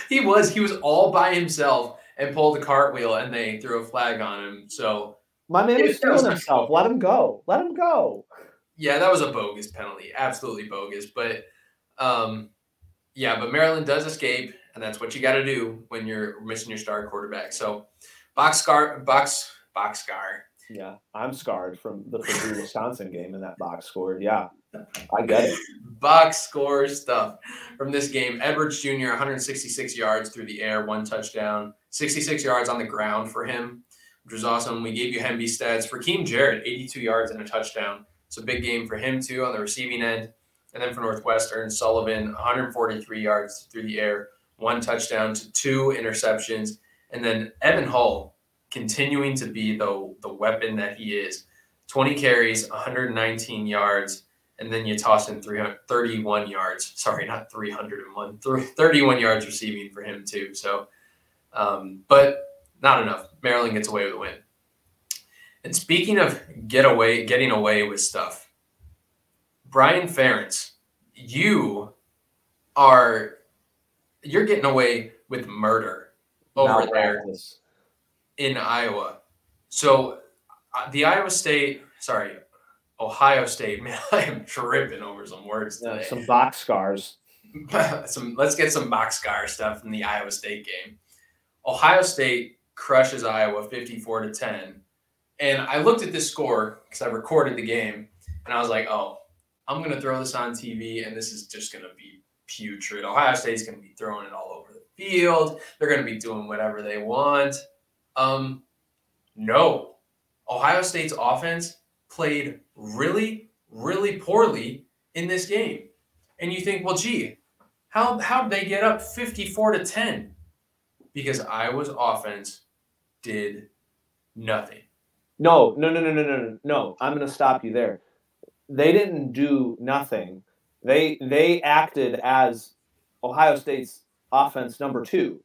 He was. He was all by himself and pulled a cartwheel, and they threw a flag on him. So my man was feeling himself. Let him go. Let him go. Yeah, that was a bogus penalty. Absolutely bogus. But um, yeah, but Maryland does escape, and that's what you got to do when you're missing your star quarterback. So box scar box box scar. Yeah, I'm scarred from the Purdue Wisconsin game and that box score. Yeah, I get it. [laughs] box score stuff from this game. Edwards Jr. 166 yards through the air, one touchdown, 66 yards on the ground for him, which was awesome. We gave you Hemby stats for Keem Jarrett, 82 yards and a touchdown. It's a big game for him too on the receiving end. And then for Northwestern, Sullivan 143 yards through the air, one touchdown to two interceptions. And then Evan Hull, continuing to be the the weapon that he is. 20 carries, 119 yards, and then you toss in 331 yards. Sorry, not 301, 31 yards receiving for him too. So, um, but not enough. Maryland gets away with a win. And speaking of get away, getting away with stuff, Brian Ferentz, you are you're getting away with murder over there in Iowa. So uh, the Iowa State, sorry, Ohio State, [laughs] man, I am tripping over some words today. Yeah, some box scars. [laughs] some let's get some box scar stuff from the Iowa State game. Ohio State crushes Iowa 54 to 10. And I looked at this score because I recorded the game and I was like, oh, I'm going to throw this on TV and this is just going to be putrid. Ohio State's going to be throwing it all over the field. They're going to be doing whatever they want. Um, no. Ohio State's offense played really, really poorly in this game. And you think, well, gee, how how did they get up 54 to 10? Because Iowa's offense did nothing. Oh. No, no, no, no, no, no, no. I'm gonna stop you there. They didn't do nothing. They they acted as Ohio State's offense number two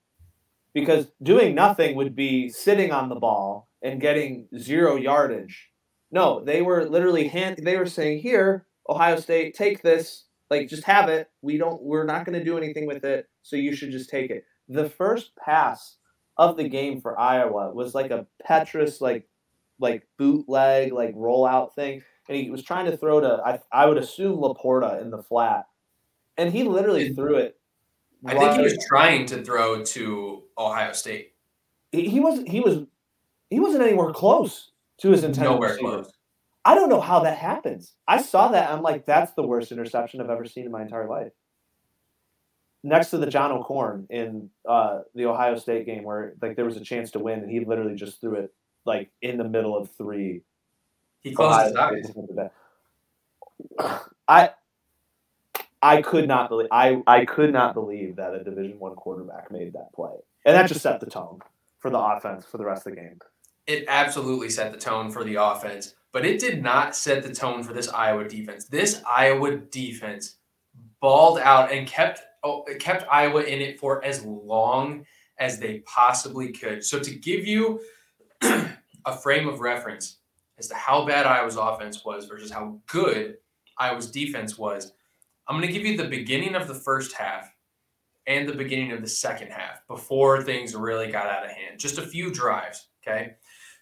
because doing nothing would be sitting on the ball and getting zero yardage. No, they were literally hand they were saying here, Ohio State, take this, like just have it. We don't we're not going to do anything with it, so you should just take it. The first pass of the game for Iowa was like a Petras like like bootleg like rollout thing and he was trying to throw to I, I would assume LaPorta in the flat. And he literally threw it I think he was trying to throw to Ohio State. He, he was he was he wasn't anywhere close to his intended Nowhere receiver. close. I don't know how that happens. I saw that. I'm like, that's the worst interception I've ever seen in my entire life. Next to the John O'Korn in uh, the Ohio State game, where like there was a chance to win, and he literally just threw it like in the middle of three. He closed his eyes. [sighs] I I could not believe I, I could not believe that a Division One quarterback made that play, and that just set the tone for the offense for the rest of the game. It absolutely set the tone for the offense, but it did not set the tone for this Iowa defense. This Iowa defense balled out and kept oh, kept Iowa in it for as long as they possibly could. So to give you [clears throat] a frame of reference as to how bad Iowa's offense was versus how good Iowa's defense was I'm going to give you the beginning of the first half and the beginning of the second half before things really got out of hand. Just a few drives. Okay.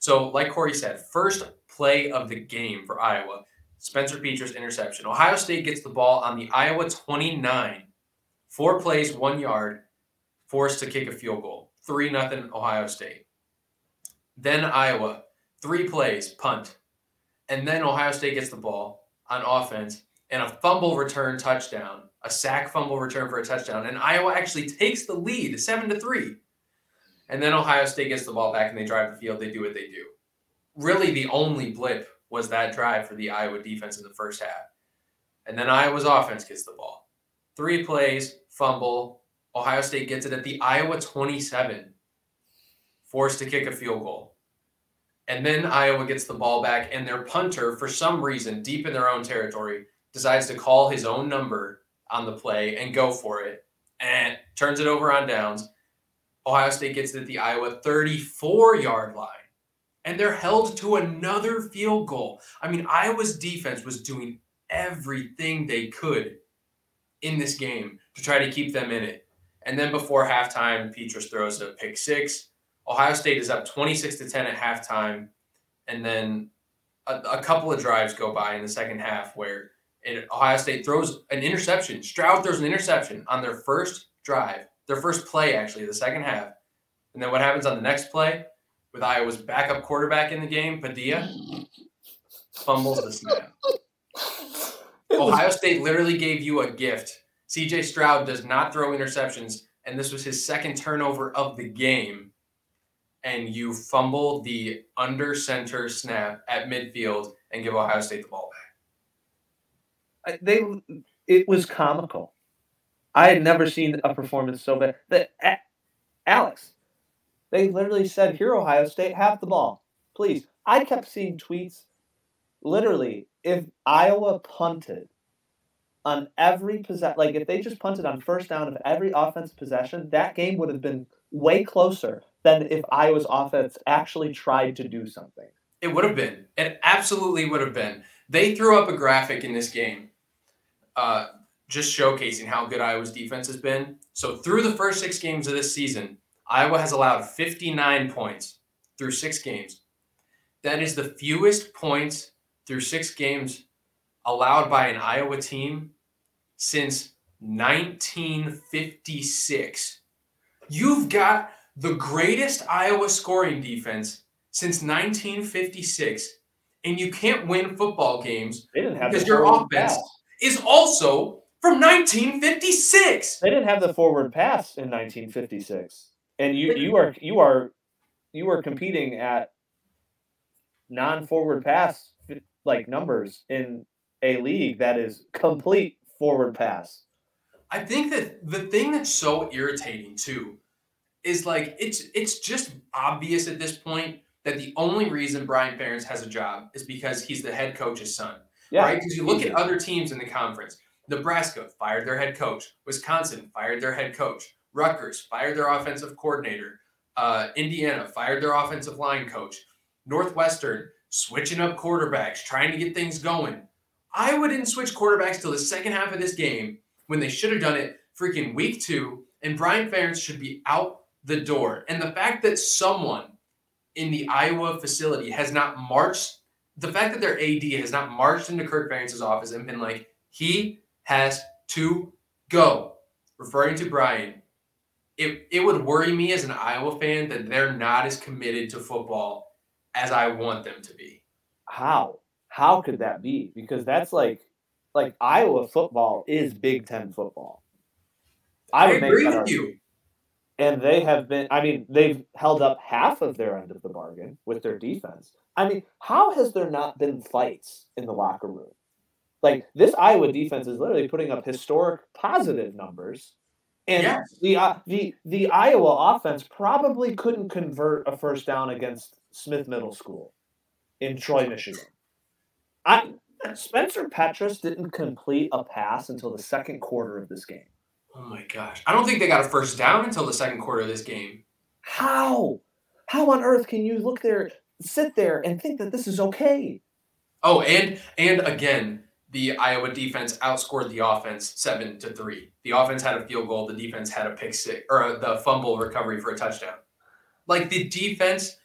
So, like Corey said, first play of the game for Iowa, Spencer Petras interception. Ohio State gets the ball on the Iowa 29. Four plays, one yard, forced to kick a field goal. 3 nothing Ohio State. Then Iowa, three plays, punt. And then Ohio State gets the ball on offense and a fumble return touchdown, a sack fumble return for a touchdown. And Iowa actually takes the lead, 7 to 3. And then Ohio State gets the ball back and they drive the field. They do what they do. Really, the only blip was that drive for the Iowa defense in the first half. And then Iowa's offense gets the ball. Three plays, fumble. Ohio State gets it at the Iowa 27, forced to kick a field goal. And then Iowa gets the ball back, and their punter, for some reason, deep in their own territory, decides to call his own number on the play and go for it and turns it over on downs. Ohio State gets it at the Iowa 34 yard line. And they're held to another field goal. I mean, Iowa's defense was doing everything they could in this game to try to keep them in it. And then before halftime, Petras throws a pick six. Ohio State is up 26 to 10 at halftime. And then a, a couple of drives go by in the second half where it, Ohio State throws an interception. Stroud throws an interception on their first drive, their first play, actually, the second half. And then what happens on the next play with Iowa's backup quarterback in the game, Padilla, fumbles the snap. [laughs] Ohio State literally gave you a gift. CJ Stroud does not throw interceptions, and this was his second turnover of the game. And you fumble the under center snap at midfield and give Ohio State the ball back. They, it was comical. I had never seen a performance so bad. The, Alex, they literally said, "Here, Ohio State, have the ball, please." I kept seeing tweets. Literally, if Iowa punted on every possession, like if they just punted on first down of every offense possession, that game would have been way closer than if Iowa's offense actually tried to do something. It would have been. It absolutely would have been. They threw up a graphic in this game, uh, just showcasing how good Iowa's defense has been. So through the first six games of this season, Iowa has allowed 59 points through six games. That is the fewest points through six games allowed by an Iowa team since 1956. You've got the greatest Iowa scoring defense since 1956, and you can't win football games because your offense pass. is also from 1956. They didn't have the forward pass in 1956 and you you are you are you are competing at non-forward pass like numbers in a league that is complete forward pass. I think that the thing that's so irritating too is like it's it's just obvious at this point that the only reason Brian Ferentz has a job is because he's the head coach's son. Yeah, right? Because you look at other teams in the conference. Nebraska fired their head coach. Wisconsin fired their head coach. Rutgers fired their offensive coordinator. Uh, Indiana fired their offensive line coach. Northwestern switching up quarterbacks, trying to get things going. Iowa didn't switch quarterbacks till the second half of this game when they should have done it freaking week two. And Brian Ferentz should be out the door. And the fact that someone in the Iowa facility has not marched, the fact that their AD has not marched into Kirk Ferentz's office and been like, he has to go, referring to Brian, it, it would worry me as an Iowa fan that they're not as committed to football as I want them to be. How? How could that be? Because that's like like Iowa football is Big Ten football. I, I agree with you. And they have been I mean, they've held up half of their end of the bargain with their defense. I mean, how has there not been fights in the locker room? Like this Iowa defense is literally putting up historic positive numbers and yes. the uh, the the Iowa offense probably couldn't convert a first down against Smith Middle School in Troy, Michigan. I Spencer Petras didn't complete a pass until the second quarter of this game. Oh my gosh. I don't think they got a first down until the second quarter of this game. How? How on earth can you look there, sit there and think that this is okay? Oh, and and again, the Iowa defense outscored the offense seven to three. The offense had a field goal. The defense had a pick six or the fumble recovery for a touchdown. Like the defense,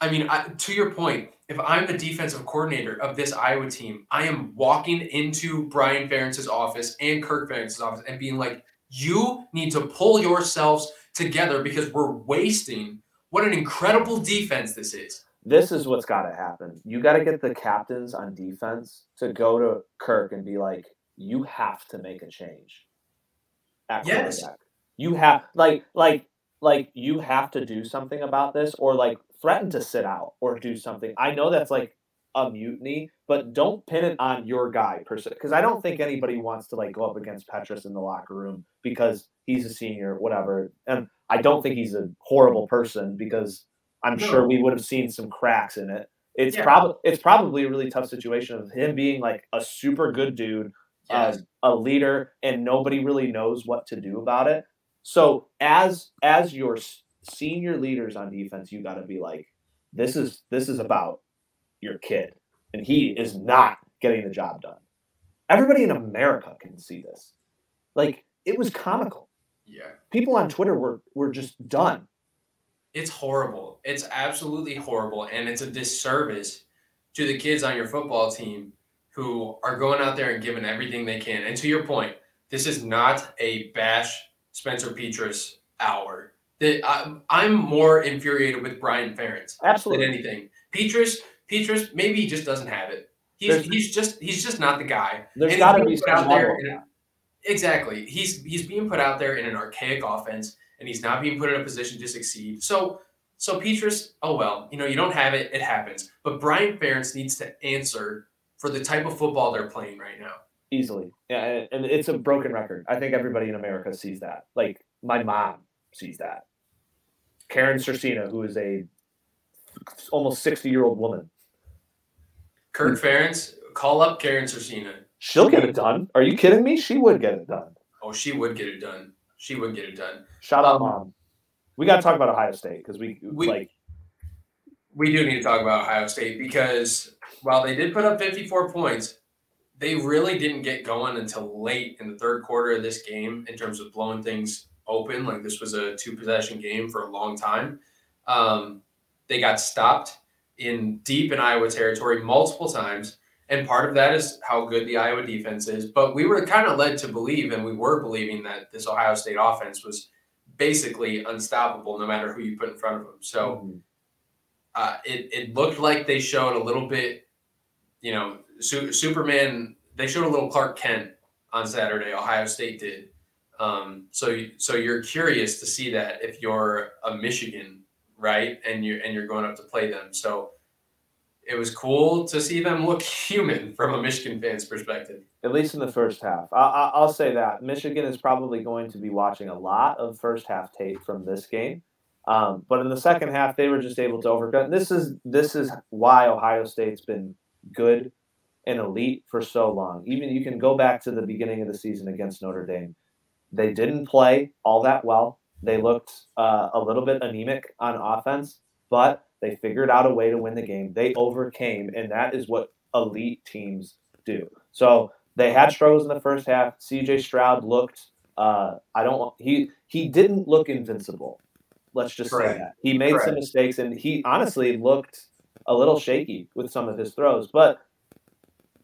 I mean, I, to your point, if I'm the defensive coordinator of this Iowa team, I am walking into Brian Ferentz's office and Kirk Ferentz's office and being like, you need to pull yourselves together because we're wasting what an incredible defense this is this is what's got to happen. You got to get the captains on defense to go to Kirk and be like, you have to make a change at yes. You have like like like you have to do something about this or like threaten to sit out or do something. I know that's like a mutiny, but don't pin it on your guy per se. Because I don't think anybody wants to like go up against Petras in the locker room because he's a senior, whatever. And I don't think he's a horrible person because I'm no. sure we would have seen some cracks in it. It's yeah. probably it's probably a really tough situation of him being like a super good dude, yes. uh, a leader, and nobody really knows what to do about it. So as as your senior leaders on defense, you got to be like, this is this is about your kid, and he is not getting the job done. Everybody in America can see this. Like it was comical. Yeah. People on Twitter were were just done it's horrible. It's absolutely horrible. And it's a disservice to the kids on your football team who are going out there and giving everything they can. And to your point, this is not a bash Spencer Petras hour. That I'm more infuriated with Brian Ferentz Absolutely. than anything. Petras, Petras, maybe he just doesn't have it. He's, he's just he's just not the guy. There's got to be some there. exactly. He's he's being put out there in an archaic offense and he's not being put in a position to succeed. So, so Petras, oh well, you know, you don't have it, it happens. But Brian Ferentz needs to answer for the type of football they're playing right now. Easily, yeah, and it's a broken record. I think everybody in America sees that. Like my mom sees that. Karen Cersina, who is a almost sixty year old woman. Kirk Ferentz, call up Karen Cersina. She'll get it done. Are you kidding me? She would get it done. Oh, she would get it done she would get it done. Shout out, um, mom. We got to talk about Ohio State because we, we like. We do need to talk about Ohio State because while they did put up 54 points, they really didn't get going until late in the third quarter of this game in terms of blowing things open. Like this was a two possession game for a long time. Um, they got stopped in deep in Iowa territory multiple times. And part of that is how good the Iowa defense is. But we were kind of led to believe, and we were believing that this Ohio State offense was basically unstoppable no matter who you put in front of them. So mm-hmm. uh, it, it looked like they showed a little bit, you know, su- Superman, they showed a little Clark Kent on Saturday. Ohio State did. Um, so, so you're curious to see that if you're a Michigan, right, and you and you're going up to play them. So it was cool to see them look [laughs] human from a Michigan fan's perspective. At least in the first half. I, will say that. Michigan is probably going to be watching a lot of first half tape from this game. Um, but in the second half, they were just able to overcome. This is this is why Ohio State's been good and elite for so long. Even you can go back to the beginning of the season against Notre Dame. They didn't play all that well. They looked uh, a little bit anemic on offense, but they figured out a way to win the game. They overcame, and that is what elite teams do. So they had struggles in the first half. CJ Stroud looked. Uh, I don't. He he didn't look invincible. Let's just Correct. say that he made Correct. some mistakes, and he honestly looked a little shaky with some of his throws. But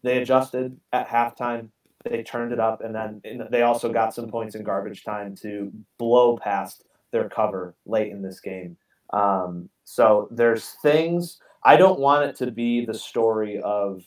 they adjusted at halftime. They turned it up, and then they also got some points in garbage time to blow past their cover late in this game. Um, so there's things I don't want it to be the story of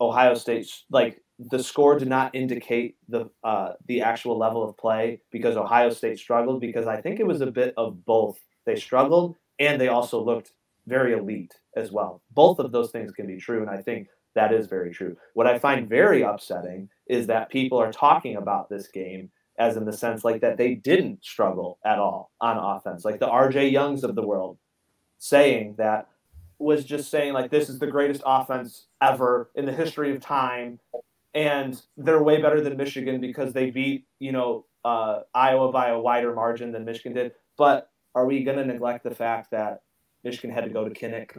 Ohio State like the score did not indicate the uh, the actual level of play because Ohio State struggled because I think it was a bit of both. They struggled and they also looked very elite as well. Both of those things can be true, and I think that is very true. What I find very upsetting is that people are talking about this game as in the sense like that they didn't struggle at all on offense, like the RJ Youngs of the world saying that was just saying like this is the greatest offense ever in the history of time and they're way better than Michigan because they beat, you know, uh, Iowa by a wider margin than Michigan did. But are we going to neglect the fact that Michigan had to go to Kinnick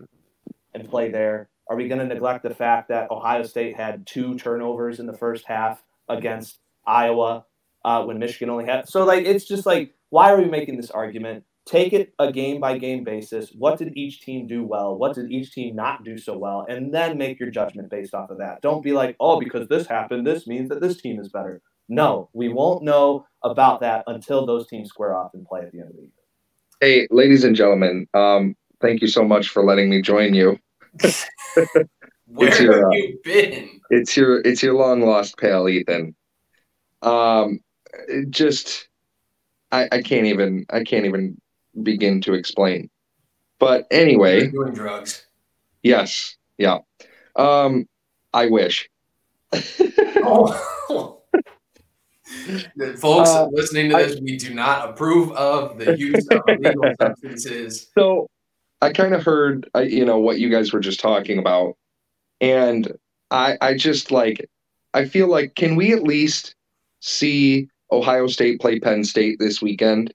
and play there Are we going to neglect the fact that Ohio State had two turnovers in the first half against Iowa uh, when Michigan only had? So like it's just like why are we making this argument? Take it a game by game basis. What did each team do well? What did each team not do so well? And then make your judgment based off of that. Don't be like, oh, because this happened, this means that this team is better. No, we won't know about that until those teams square off and play at the end of the year. Hey, ladies and gentlemen, um, thank you so much for letting me join you. [laughs] Where It's your, have uh, you been? It's your it's your long lost pal, Ethan. Um, just I, I can't even I can't even begin to explain. But anyway, You're doing drugs. yes, yeah. Um, I wish. [laughs] Oh. Folks Uh, listening to this, we do not approve of the use of illegal [laughs] substances. So I kind of heard, uh, you know, what you guys were just talking about, and I, I just like, I feel like, can we at least see Ohio State play Penn State this weekend?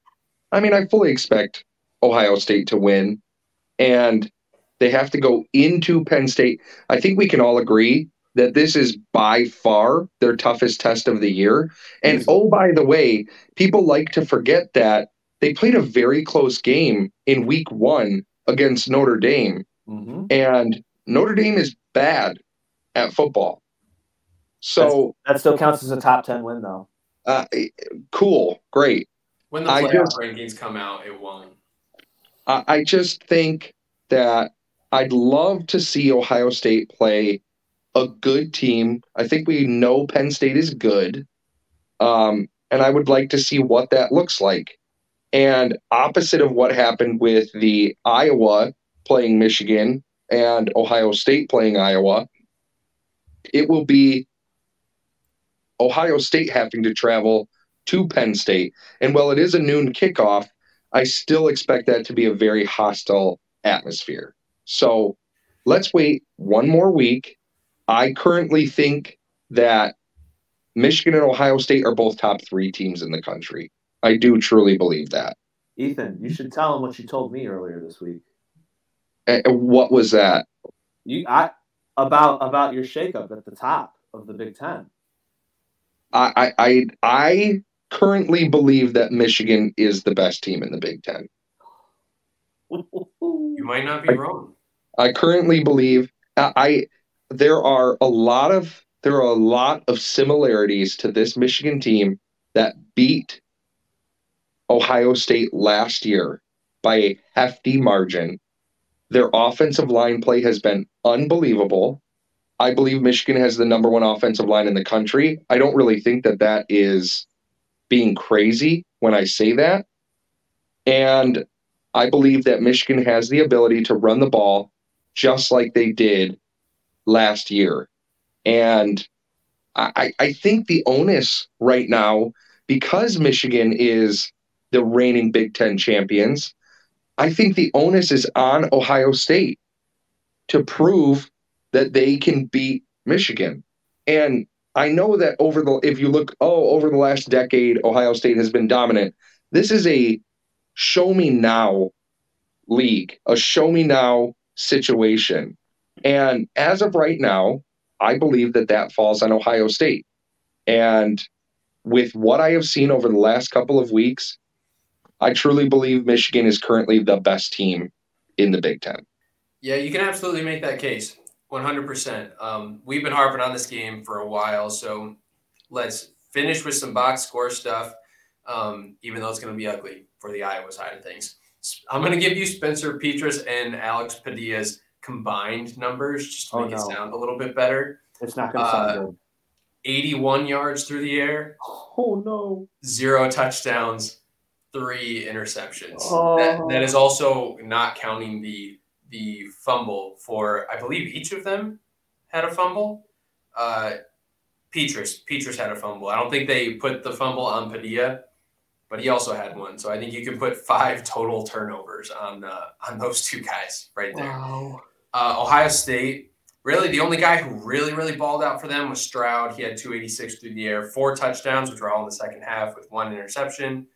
I mean, I fully expect Ohio State to win, and they have to go into Penn State. I think we can all agree that this is by far their toughest test of the year. And oh, by the way, people like to forget that they played a very close game in week one against Notre Dame, Mm-hmm. and Notre Dame is bad at football. So, That still counts as a top ten win, though. uh, cool, great. When the I playoff just- rankings come out, it won't. I, I just think that I'd love to see Ohio State play a good team. I think we know Penn State is good. Um, and I would like to see what that looks like. And opposite of what happened with the Iowa playing Michigan and Ohio State playing Iowa, it will be Ohio State having to travel to Penn State. And while it is a noon kickoff, I still expect that to be a very hostile atmosphere. So let's wait one more week. I currently think that Michigan and Ohio State are both top three teams in the country. I do truly believe that. Ethan, you should tell him what you told me earlier this week. And what was that? You, I, about about your shakeup at the top of the Big Ten. I, I, I, I currently believe that Michigan is the best team in the Big Ten. [laughs] You might not be wrong. I currently believe I, I there are a lot of there are a lot of similarities to this Michigan team that beat Ohio State last year by a hefty margin. Their offensive line play has been unbelievable. I believe Michigan has the number one offensive line in the country. I don't really think that that is being crazy when I say that. And I believe that Michigan has the ability to run the ball just like they did last year. And I, I think the onus right now, because Michigan is the reigning Big Ten champions, I think the onus is on Ohio State to prove that they can beat Michigan. And I know that over the if you look oh over the last decade Ohio State has been dominant. This is a show me now league, a show me now situation. And as of right now, I believe that that falls on Ohio State. And with what I have seen over the last couple of weeks, I truly believe Michigan is currently the best team in the Big Ten. Yeah, you can absolutely make that case. 100%. Um, we've been harping on this game for a while, so let's finish with some box score stuff, um, even though it's going to be ugly for the Iowa side of things. I'm going to give you Spencer Petras and Alex Padilla's combined numbers just to Oh, make it sound a little bit better. It's not going to sound Uh, good. 81 yards through the air, Oh no! zero touchdowns, three interceptions. Oh. That, that is also not counting the the fumble for I believe each of them had a fumble. Uh, Petras Petras had a fumble. I don't think they put the fumble on Padilla, but he also had one. So I think you can put five total turnovers on uh, on those two guys right there. Wow. Uh, Ohio State, really the only guy who really, really balled out for them was Stroud. He had 286 through the air, four touchdowns, which were all in the second half with one interception.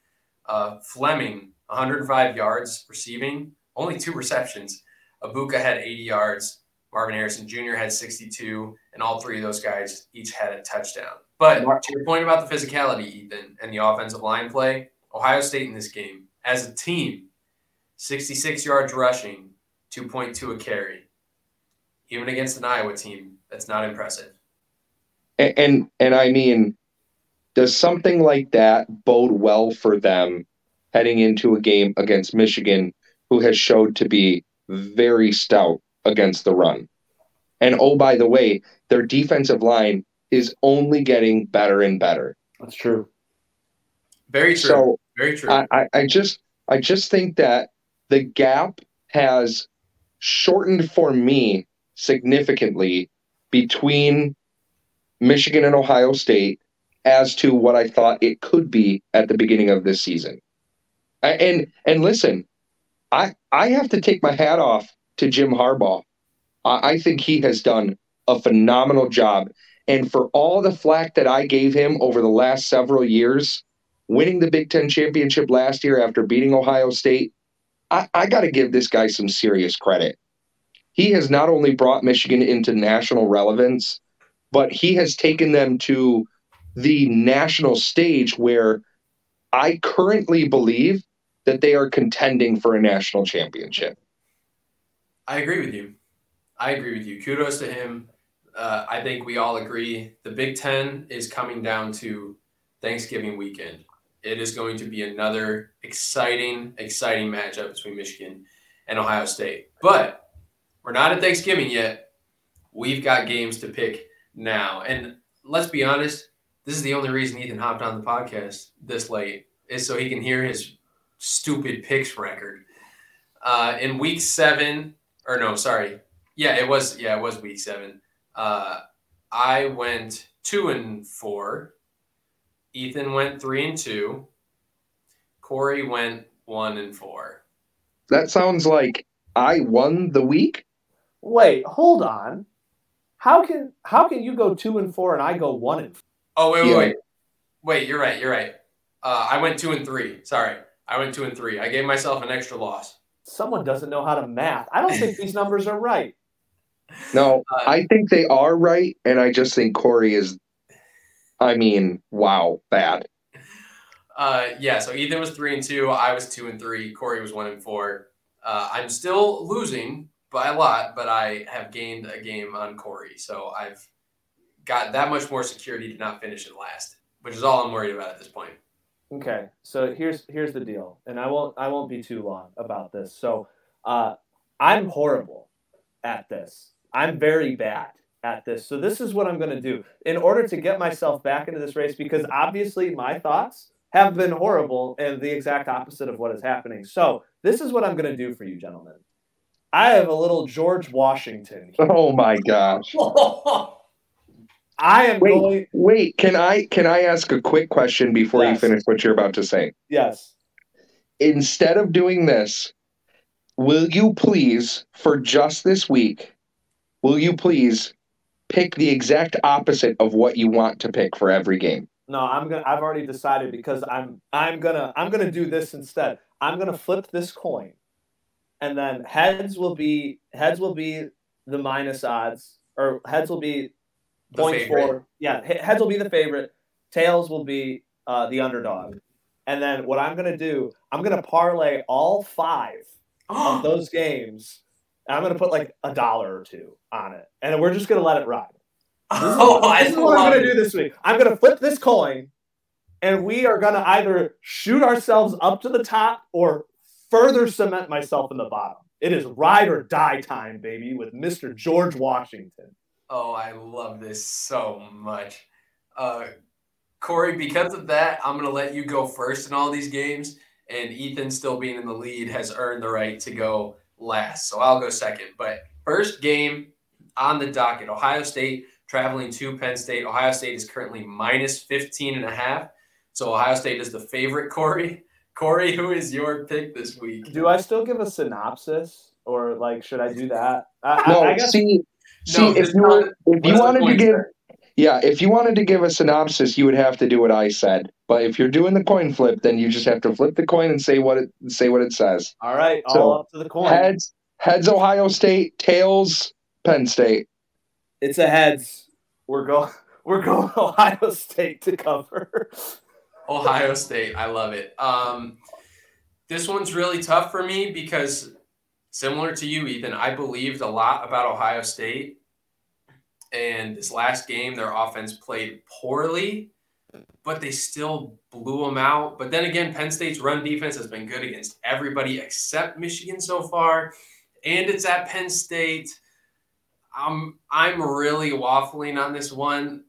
Uh, Fleming, 105 yards receiving, only two receptions. Egbuka had 80 yards Marvin Harrison Jr. had 62, and all three of those guys each had a touchdown. But to your point about the physicality, Ethan, and the offensive line play, Ohio State in this game, as a team, 66 yards rushing, 2.2 a carry. Even against an Iowa team, that's not impressive. And, and and I mean, does something like that bode well for them heading into a game against Michigan, who has showed to be very stout against the run? And oh, by the way, their defensive line is only getting better and better. That's true. Very true. So Very true. I, I, I just I just think that the gap has shortened for me significantly between Michigan and Ohio State as to what I thought it could be at the beginning of this season. And and listen, I I have to take my hat off to Jim Harbaugh. I, I think he has done a phenomenal job. And for all the flack that I gave him over the last several years, winning the Big Ten championship last year after beating Ohio State, I, I got to give this guy some serious credit. He has not only brought Michigan into national relevance, but he has taken them to the national stage where I currently believe that they are contending for a national championship. I agree with you. I agree with you. Kudos to him. Uh, I think we all agree the Big Ten is coming down to Thanksgiving weekend. It is going to be another exciting, exciting matchup between Michigan and Ohio State. But we're not at Thanksgiving yet. We've got games to pick now. And let's be honest, this is the only reason Ethan hopped on the podcast this late is so he can hear his stupid picks record. Uh, in week seven, or no, sorry, yeah, it was yeah, it was week seven. Uh, I went two and four. Ethan went three and two. Corey went one and four. That sounds like I won the week. Wait, hold on. How can how can you go two and four and I go one and four? Oh wait, wait, Yeah. wait, wait. You're right. You're right. Uh, I went two and three. Sorry, I went two and three. I gave myself an extra loss. Someone doesn't know how to math. I don't think these numbers are right. No, Uh, I think they are right, and I just think Corey is. I mean, wow, bad. Uh, yeah. So Ethan was three and two. I was two and three. Corey was one and four. Uh, I'm still losing by a lot, but I have gained a game on Corey. So I've got that much more security to not finish it last, which is all I'm worried about at this point. Okay, so here's here's the deal, and I won't I won't be too long about this. So, uh, I'm horrible at this. I'm very bad at this. So this is what I'm going to do in order to get myself back into this race because obviously my thoughts have been horrible and the exact opposite of what is happening. So this is what I'm going to do for you, gentlemen. I have a little George Washington. Here. Oh my gosh. [laughs] I am Wait, going. wait. Can I can I ask a quick question before Yes. you finish what you're about to say? Yes. Instead of doing this, will you please, for just this week, will you please pick the exact opposite of what you want to pick for every game? No, I'm gonna. I've already decided because I'm. I'm gonna. I'm gonna do this instead. I'm gonna flip this coin, and then heads will be heads will be the minus odds, or heads will be point four. Yeah, heads will be the favorite. Tails will be uh, the underdog. And then what I'm gonna do, I'm gonna parlay all five of [gasps] those games. And I'm gonna put like a dollar or two on it, and we're just gonna let it ride. [laughs] This is, oh, this is what I'm love going it. to do this week. I'm to flip this coin, and we are going to either shoot ourselves up to the top or further cement myself in the bottom. It is ride or die time, baby, with Mr. George Washington. Oh, I love this so much. Uh, Corey, because of that, I'm going to let you go first in all these games. And Ethan, still being in the lead, has earned the right to go last. So I'll go second. But first game on the docket Ohio State traveling to Penn State. Ohio State is currently minus 15 and a half. So Ohio State is the favorite, Corey. Corey, who is your pick this week? Do I still give a synopsis, or like should I do that? I, I- No, I guess see, see No, if you not- if you wanted to give there? yeah, if you wanted to give a synopsis, you would have to do what I said. But if you're doing the coin flip, then you just have to flip the coin and say what it say what it says. all right, So, all up to the coin. Heads, heads Ohio State, tails Penn State. It's a heads. We're going. [laughs] We're going [laughs] Ohio State to cover. [laughs] Ohio State. I love it. Um, this one's really tough for me because, similar to you, Ethan, I believed a lot about Ohio State. And this last game, their offense played poorly, but they still blew them out. But then again, Penn State's run defense has been good against everybody except Michigan so far. And it's at Penn State. I'm I'm really waffling on this one.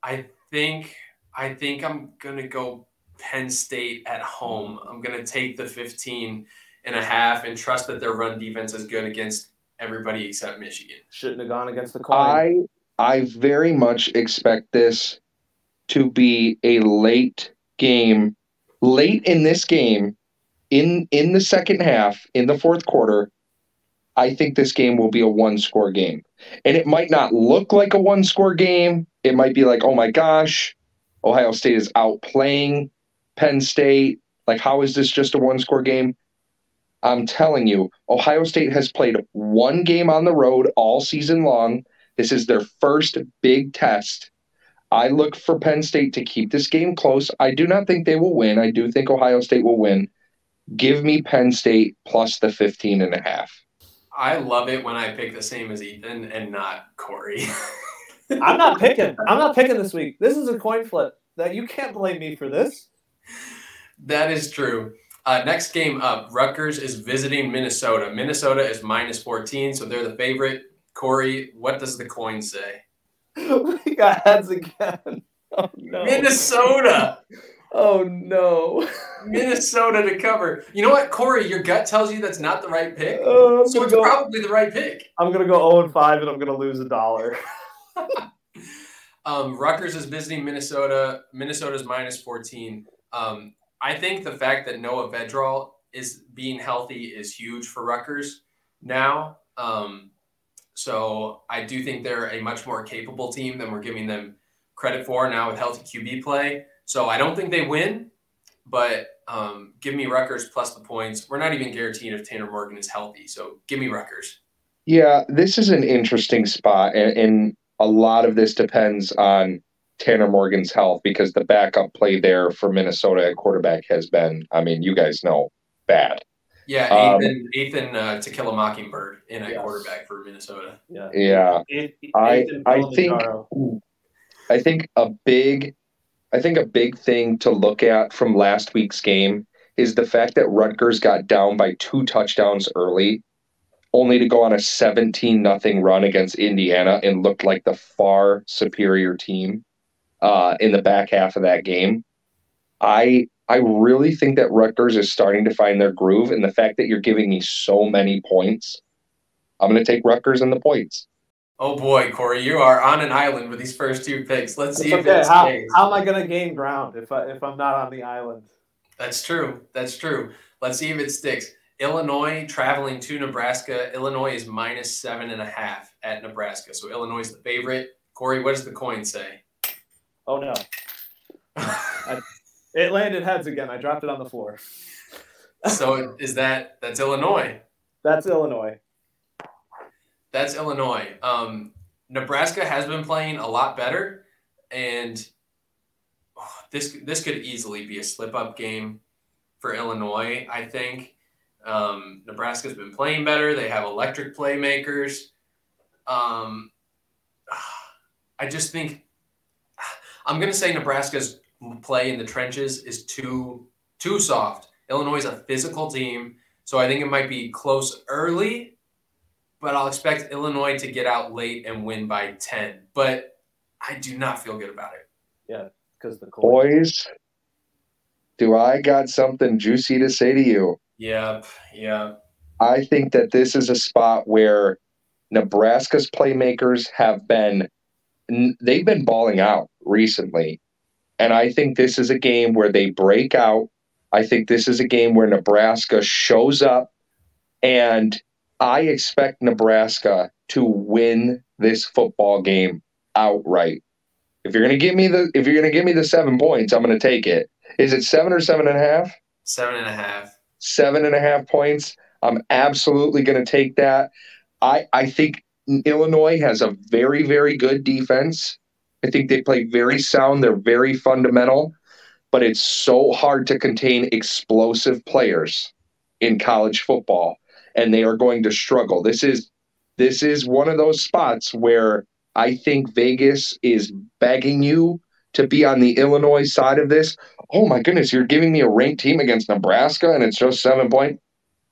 I think I think I'm gonna go Penn State at home. I'm gonna take the 15 and a half and trust that their run defense is good against everybody except Michigan. Shouldn't have gone against the coin. I I very much expect this to be a late game. Late in this game, in in the second half, in the fourth quarter, I think this game will be a one score game. And it might not look like a one score game. It might be like, oh my gosh, Ohio State is outplaying Penn State. Like, how is this just a one score game? I'm telling you, Ohio State has played one game on the road all season long. This is their first big test. I look for Penn State to keep this game close. I do not think they will win. I do think Ohio State will win. Give me Penn State plus the 15 and a half. I love it when I pick the same as Ethan and not Corey. [laughs] I'm not [laughs] picking. I'm not picking this week. This is a coin flip. That you can't blame me for this. That is true. Uh, next game up, Rutgers is visiting Minnesota. Minnesota is minus 14, so they're the favorite. Corey, what does the coin say? [laughs] we got heads again. [laughs] Oh no. Minnesota. [laughs] Oh no. Minnesota to cover. You know what, Corey? Your gut tells you that's not the right pick. Uh, so it's go, probably the right pick. I'm gonna go 0 and 5 and I'm gonna lose a dollar. um, Rutgers is visiting Minnesota. Minnesota's minus 14. Um, I think the fact that Noah Vedral is being healthy is huge for Rutgers now. Um, so I do think they're a much more capable team than we're giving them credit for now with healthy QB play. So I don't think they win, but um, give me Rutgers plus the points. We're not even guaranteed if Tanner Morgan is healthy. So give me Rutgers. Yeah, this is an interesting spot, and, and a lot of this depends on Tanner Morgan's health because the backup play there for Minnesota at quarterback has been, I mean, you guys know, bad. Yeah, Um, Ethan, Ethan uh, To Kill a Mockingbird in a Yes. quarterback for Minnesota. Yeah. Yeah. It- I- I Kilimanjaro. I think a big I think a big thing to look at from last week's game is the fact that Rutgers got down by two touchdowns early, only to go on a 17 nothing run against Indiana and looked like the far superior team uh, in the back half of that game. I I really think that Rutgers is starting to find their groove, and the fact that you're giving me so many points, I'm going to take Rutgers and the points. Oh boy, Corey, you are on an island with these first two picks. Let's see It's if okay. it How, how am I gonna gain ground if I if I'm not on the island? That's true. That's true. Let's see if it sticks. Illinois traveling to Nebraska. Illinois is minus seven and a half at Nebraska. So Illinois is the favorite. Corey, what does the coin say? Oh no. It landed heads again. I dropped it on the floor. so is that that's Illinois? That's Illinois. That's Illinois. Um, Nebraska has been playing a lot better, and oh, this this could easily be a slip up game for Illinois. I think um, Nebraska's been playing better. They have electric playmakers. Um, I just think I'm going to say Nebraska's play in the trenches is too too soft. Illinois is a physical team, so I think it might be close early but I'll expect Illinois to get out late and win by 10. But I do not feel good about it. Yeah, because the coin. Boys, do I got something juicy to say to you? Yep. Yep. I think that this is a spot where Nebraska's playmakers have been they've been balling out recently. And I think this is a game where they break out. I think this is a game where Nebraska shows up and I expect Nebraska to win this football game outright. If you're gonna give me the if you're gonna give me the seven points, I'm gonna take it. Is it seven or seven and a half? Seven and a half. seven and a half points. I'm absolutely going to take that. I I think Illinois has a very very good defense. I think they play very sound. They're very fundamental, but it's so hard to contain explosive players in college football, and they are going to struggle. This is this is one of those spots where I think Vegas is begging you to be on the Illinois side of this. Oh my goodness, you're giving me a ranked team against Nebraska and it's just seven point.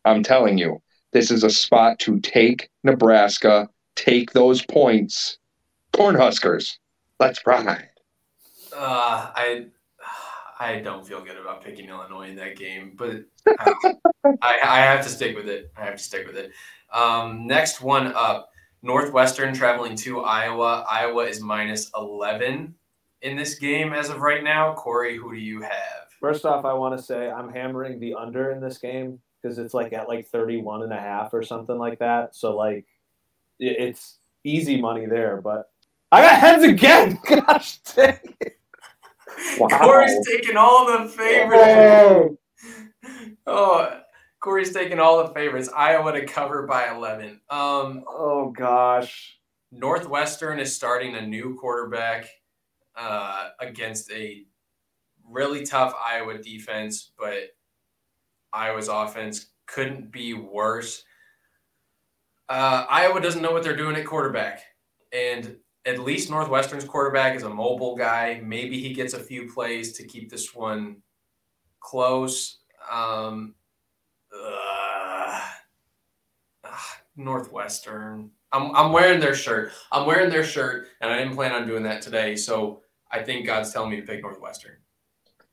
I'm telling you, this is a spot to take Nebraska, take those points. Cornhuskers, let's ride. Uh, I I don't feel good about picking Illinois in that game, but uh, [laughs] I, I have to stick with it. I have to stick with it. Um, next one up Northwestern traveling to Iowa. Iowa is minus 11 in this game as of right now. Corey, who do you have? First off, I want to say I'm hammering the under in this game because it's like at like 31 and a half or something like that. So like it's easy money there, but I got heads again. [laughs] Gosh dang it. Wow. Corey's taking all the favorites. Oh, Corey's taking all the favorites. Iowa to cover by 11. Um, oh gosh. Northwestern is starting a new quarterback uh, against a really tough Iowa defense, but Iowa's offense couldn't be worse. Uh, Iowa doesn't know what they're doing at quarterback, and at least Northwestern's quarterback is a mobile guy. Maybe he gets a few plays to keep this one close. Um, uh, Northwestern. I'm, I'm wearing their shirt. I'm wearing their shirt, and I didn't plan on doing that today. So I think God's telling me to pick Northwestern.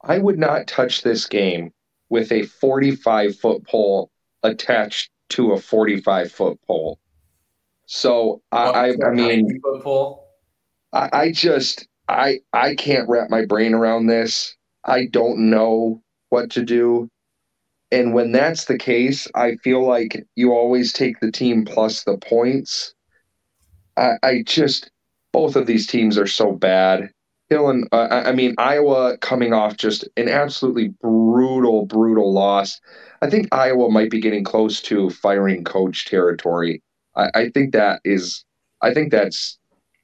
I would not touch this game with a 45 foot pole attached to a 45 foot pole. So I, I, I mean, I, I just I I can't wrap my brain around this. I don't know what to do. And when that's the case, I feel like you always take the team plus the points. I, I just, both of these teams are so bad. Hill uh, I mean, Iowa coming off just an absolutely brutal, brutal loss. I think Iowa might be getting close to firing coach territory. I, I think that is, I think that's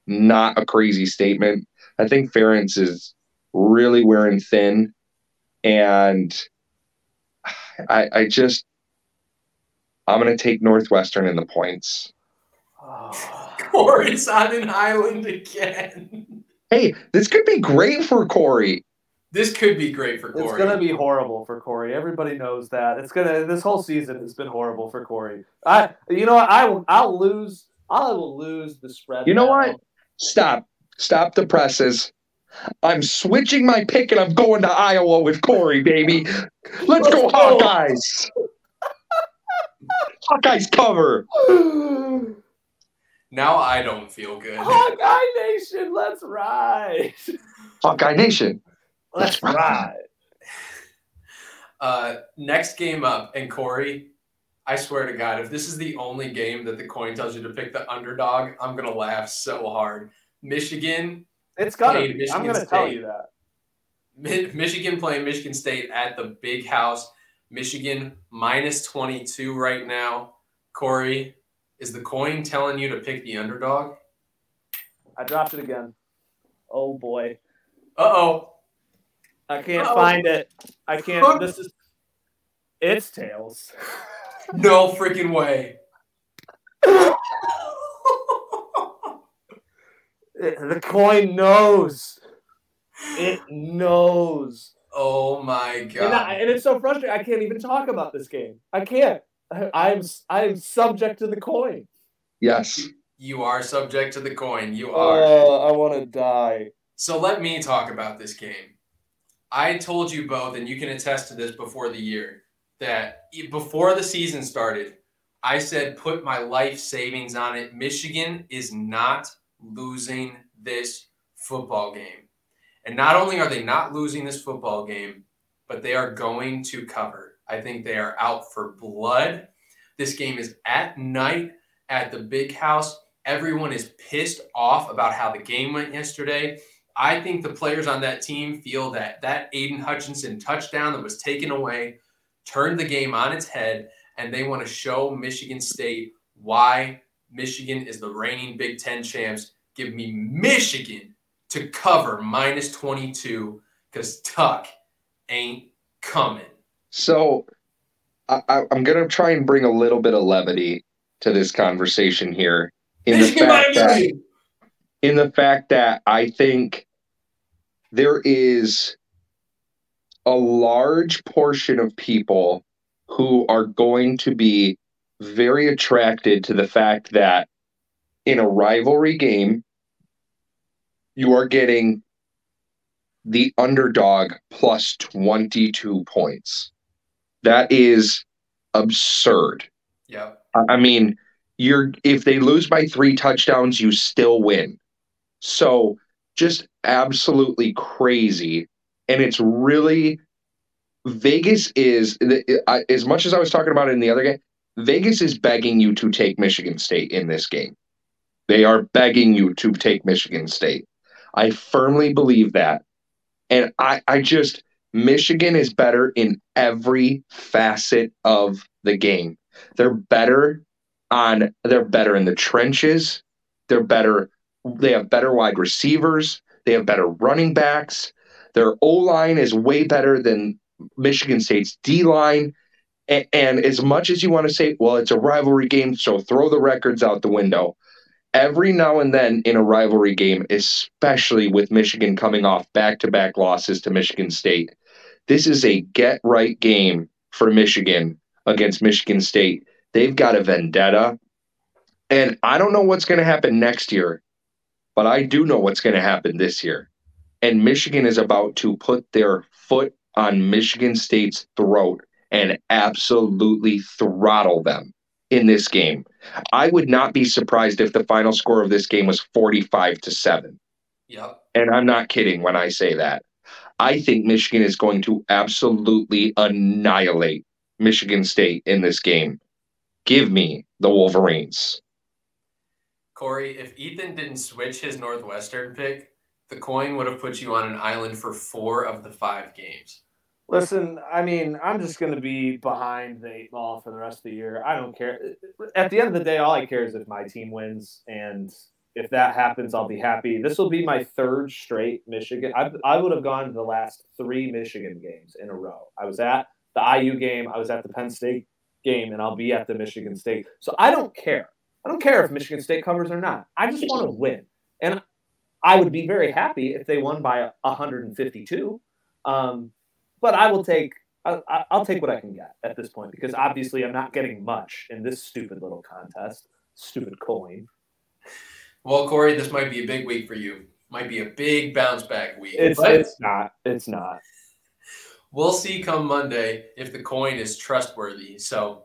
not a crazy statement. I think Ferentz is really wearing thin. And I, I just I'm gonna take Northwestern in the points. Oh. [sighs] Corey's on an island again. Hey, this could be great for Corey. This could be great for Corey. It's gonna be horrible for Corey. Everybody knows that. It's gonna. This whole season has been horrible for Corey. I, you know, what? I will. I'll lose. I will lose the spread. You know what? Stop. Stop the presses. I'm switching my pick and I'm going to Iowa with Corey, baby. Let's, Let's go, go, Hawkeyes. [laughs] Hawkeyes cover. Now I don't feel good. Hawkeye Nation, let's ride. Hawkeye Nation. Let's, [laughs] ride. Uh, next game up, and Corey, I swear to God, if this is the only game that the coin tells you to pick the underdog, I'm gonna laugh so hard. Michigan it's got to be. Michigan I'm going to tell you that. Michigan playing Michigan State at the Big House. Michigan minus 22 right now. Corey, is the coin telling you to pick the underdog? I dropped it again. Oh boy. Uh oh. I can't Uh-oh. find it. I can't. This is. It's tails. [laughs] no freaking way. The coin knows. It knows. Oh my god! And, I, and, it's so frustrating. I can't even talk about this game. I can't. I'm I'm subject to the coin. Yes. You are subject to the coin. You are. Oh, I want to die. So let me talk about this game. I told you both, and you can attest to this before the year, that before the season started, I said put my life savings on it. Michigan is not losing this football game. And not only are they not losing this football game, but they are going to cover. I think they are out for blood. This game is at night at the big house. Everyone is pissed off about how the game went yesterday. I think the players on that team feel that that Aidan Hutchinson touchdown that was taken away turned the game on its head, and they want to show Michigan State why Michigan is the reigning Big Ten champs. Give me Michigan to cover minus 22 because Tuck ain't coming. So I, am going to try and bring a little bit of levity to this conversation here. In the, fact that, in the fact that I think there is a large portion of people who are going to be very attracted to the fact that in a rivalry game, you are getting the underdog plus 22 points. That is absurd. Yeah. I mean, you're if they lose by 3 touchdowns, you still win. So, just absolutely crazy and it's really Vegas is as much as I was talking about it in the other game. Vegas is begging you to take Michigan State in this game. They are begging you to take Michigan State. I firmly believe that. And I, I just, Michigan is better in every facet of the game. They're better on, they're better in the trenches. They're better, they have better wide receivers. They have better running backs. Their O line is way better than Michigan State's D line. And, and as much as you want to say, well, it's a rivalry game, so throw the records out the window. Every now and then in a rivalry game, especially with Michigan coming off back to back losses to Michigan State, this is a get right game for Michigan against Michigan State. They've got a vendetta. And I don't know what's going to happen next year, but I do know what's going to happen this year and Michigan is about to put their foot on Michigan State's throat and absolutely throttle them in this game. I would not be surprised if the final score of this game was 45 to 7. Yep. And I'm not kidding when I say that. I think Michigan is going to absolutely annihilate Michigan State in this game. Give me the Wolverines. Corey, if Ethan didn't switch his Northwestern pick, the coin would have put you on an island for four of the five games. Listen, I mean, I'm just going to be behind the eight ball for the rest of the year. I don't care. At the end of the day, all I care is if my team wins. And if that happens, I'll be happy. This will be my third straight Michigan. I, I would have gone to the last three Michigan games in a row. I was at the IU game, I was at the Penn State game, and I'll be at the Michigan State. So I don't care. I don't care if Michigan State covers or not. I just want to win. And I would be very happy if they won by 152. Um, but I will take I, will take what I can get at this point because obviously I'm not getting much in this stupid little contest. Stupid coin. Well, Corey, this might be a big week for you. Might be a big bounce back week. It's it's not. It's not. We'll see come Monday if the coin is trustworthy. So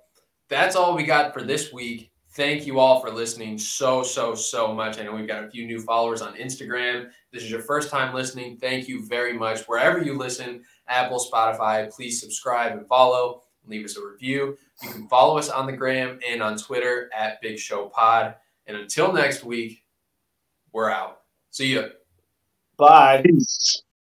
that's all we got for this week. Thank you all for listening so, so, so much. I know we've got a few new followers on Instagram. This is your first time listening. Thank you very much. Wherever you listen, Apple, Spotify, please subscribe and follow. Leave us a review. You can follow us on the gram and on Twitter at Big Show Pod. And until next week, we're out. See ya. Bye. Peace.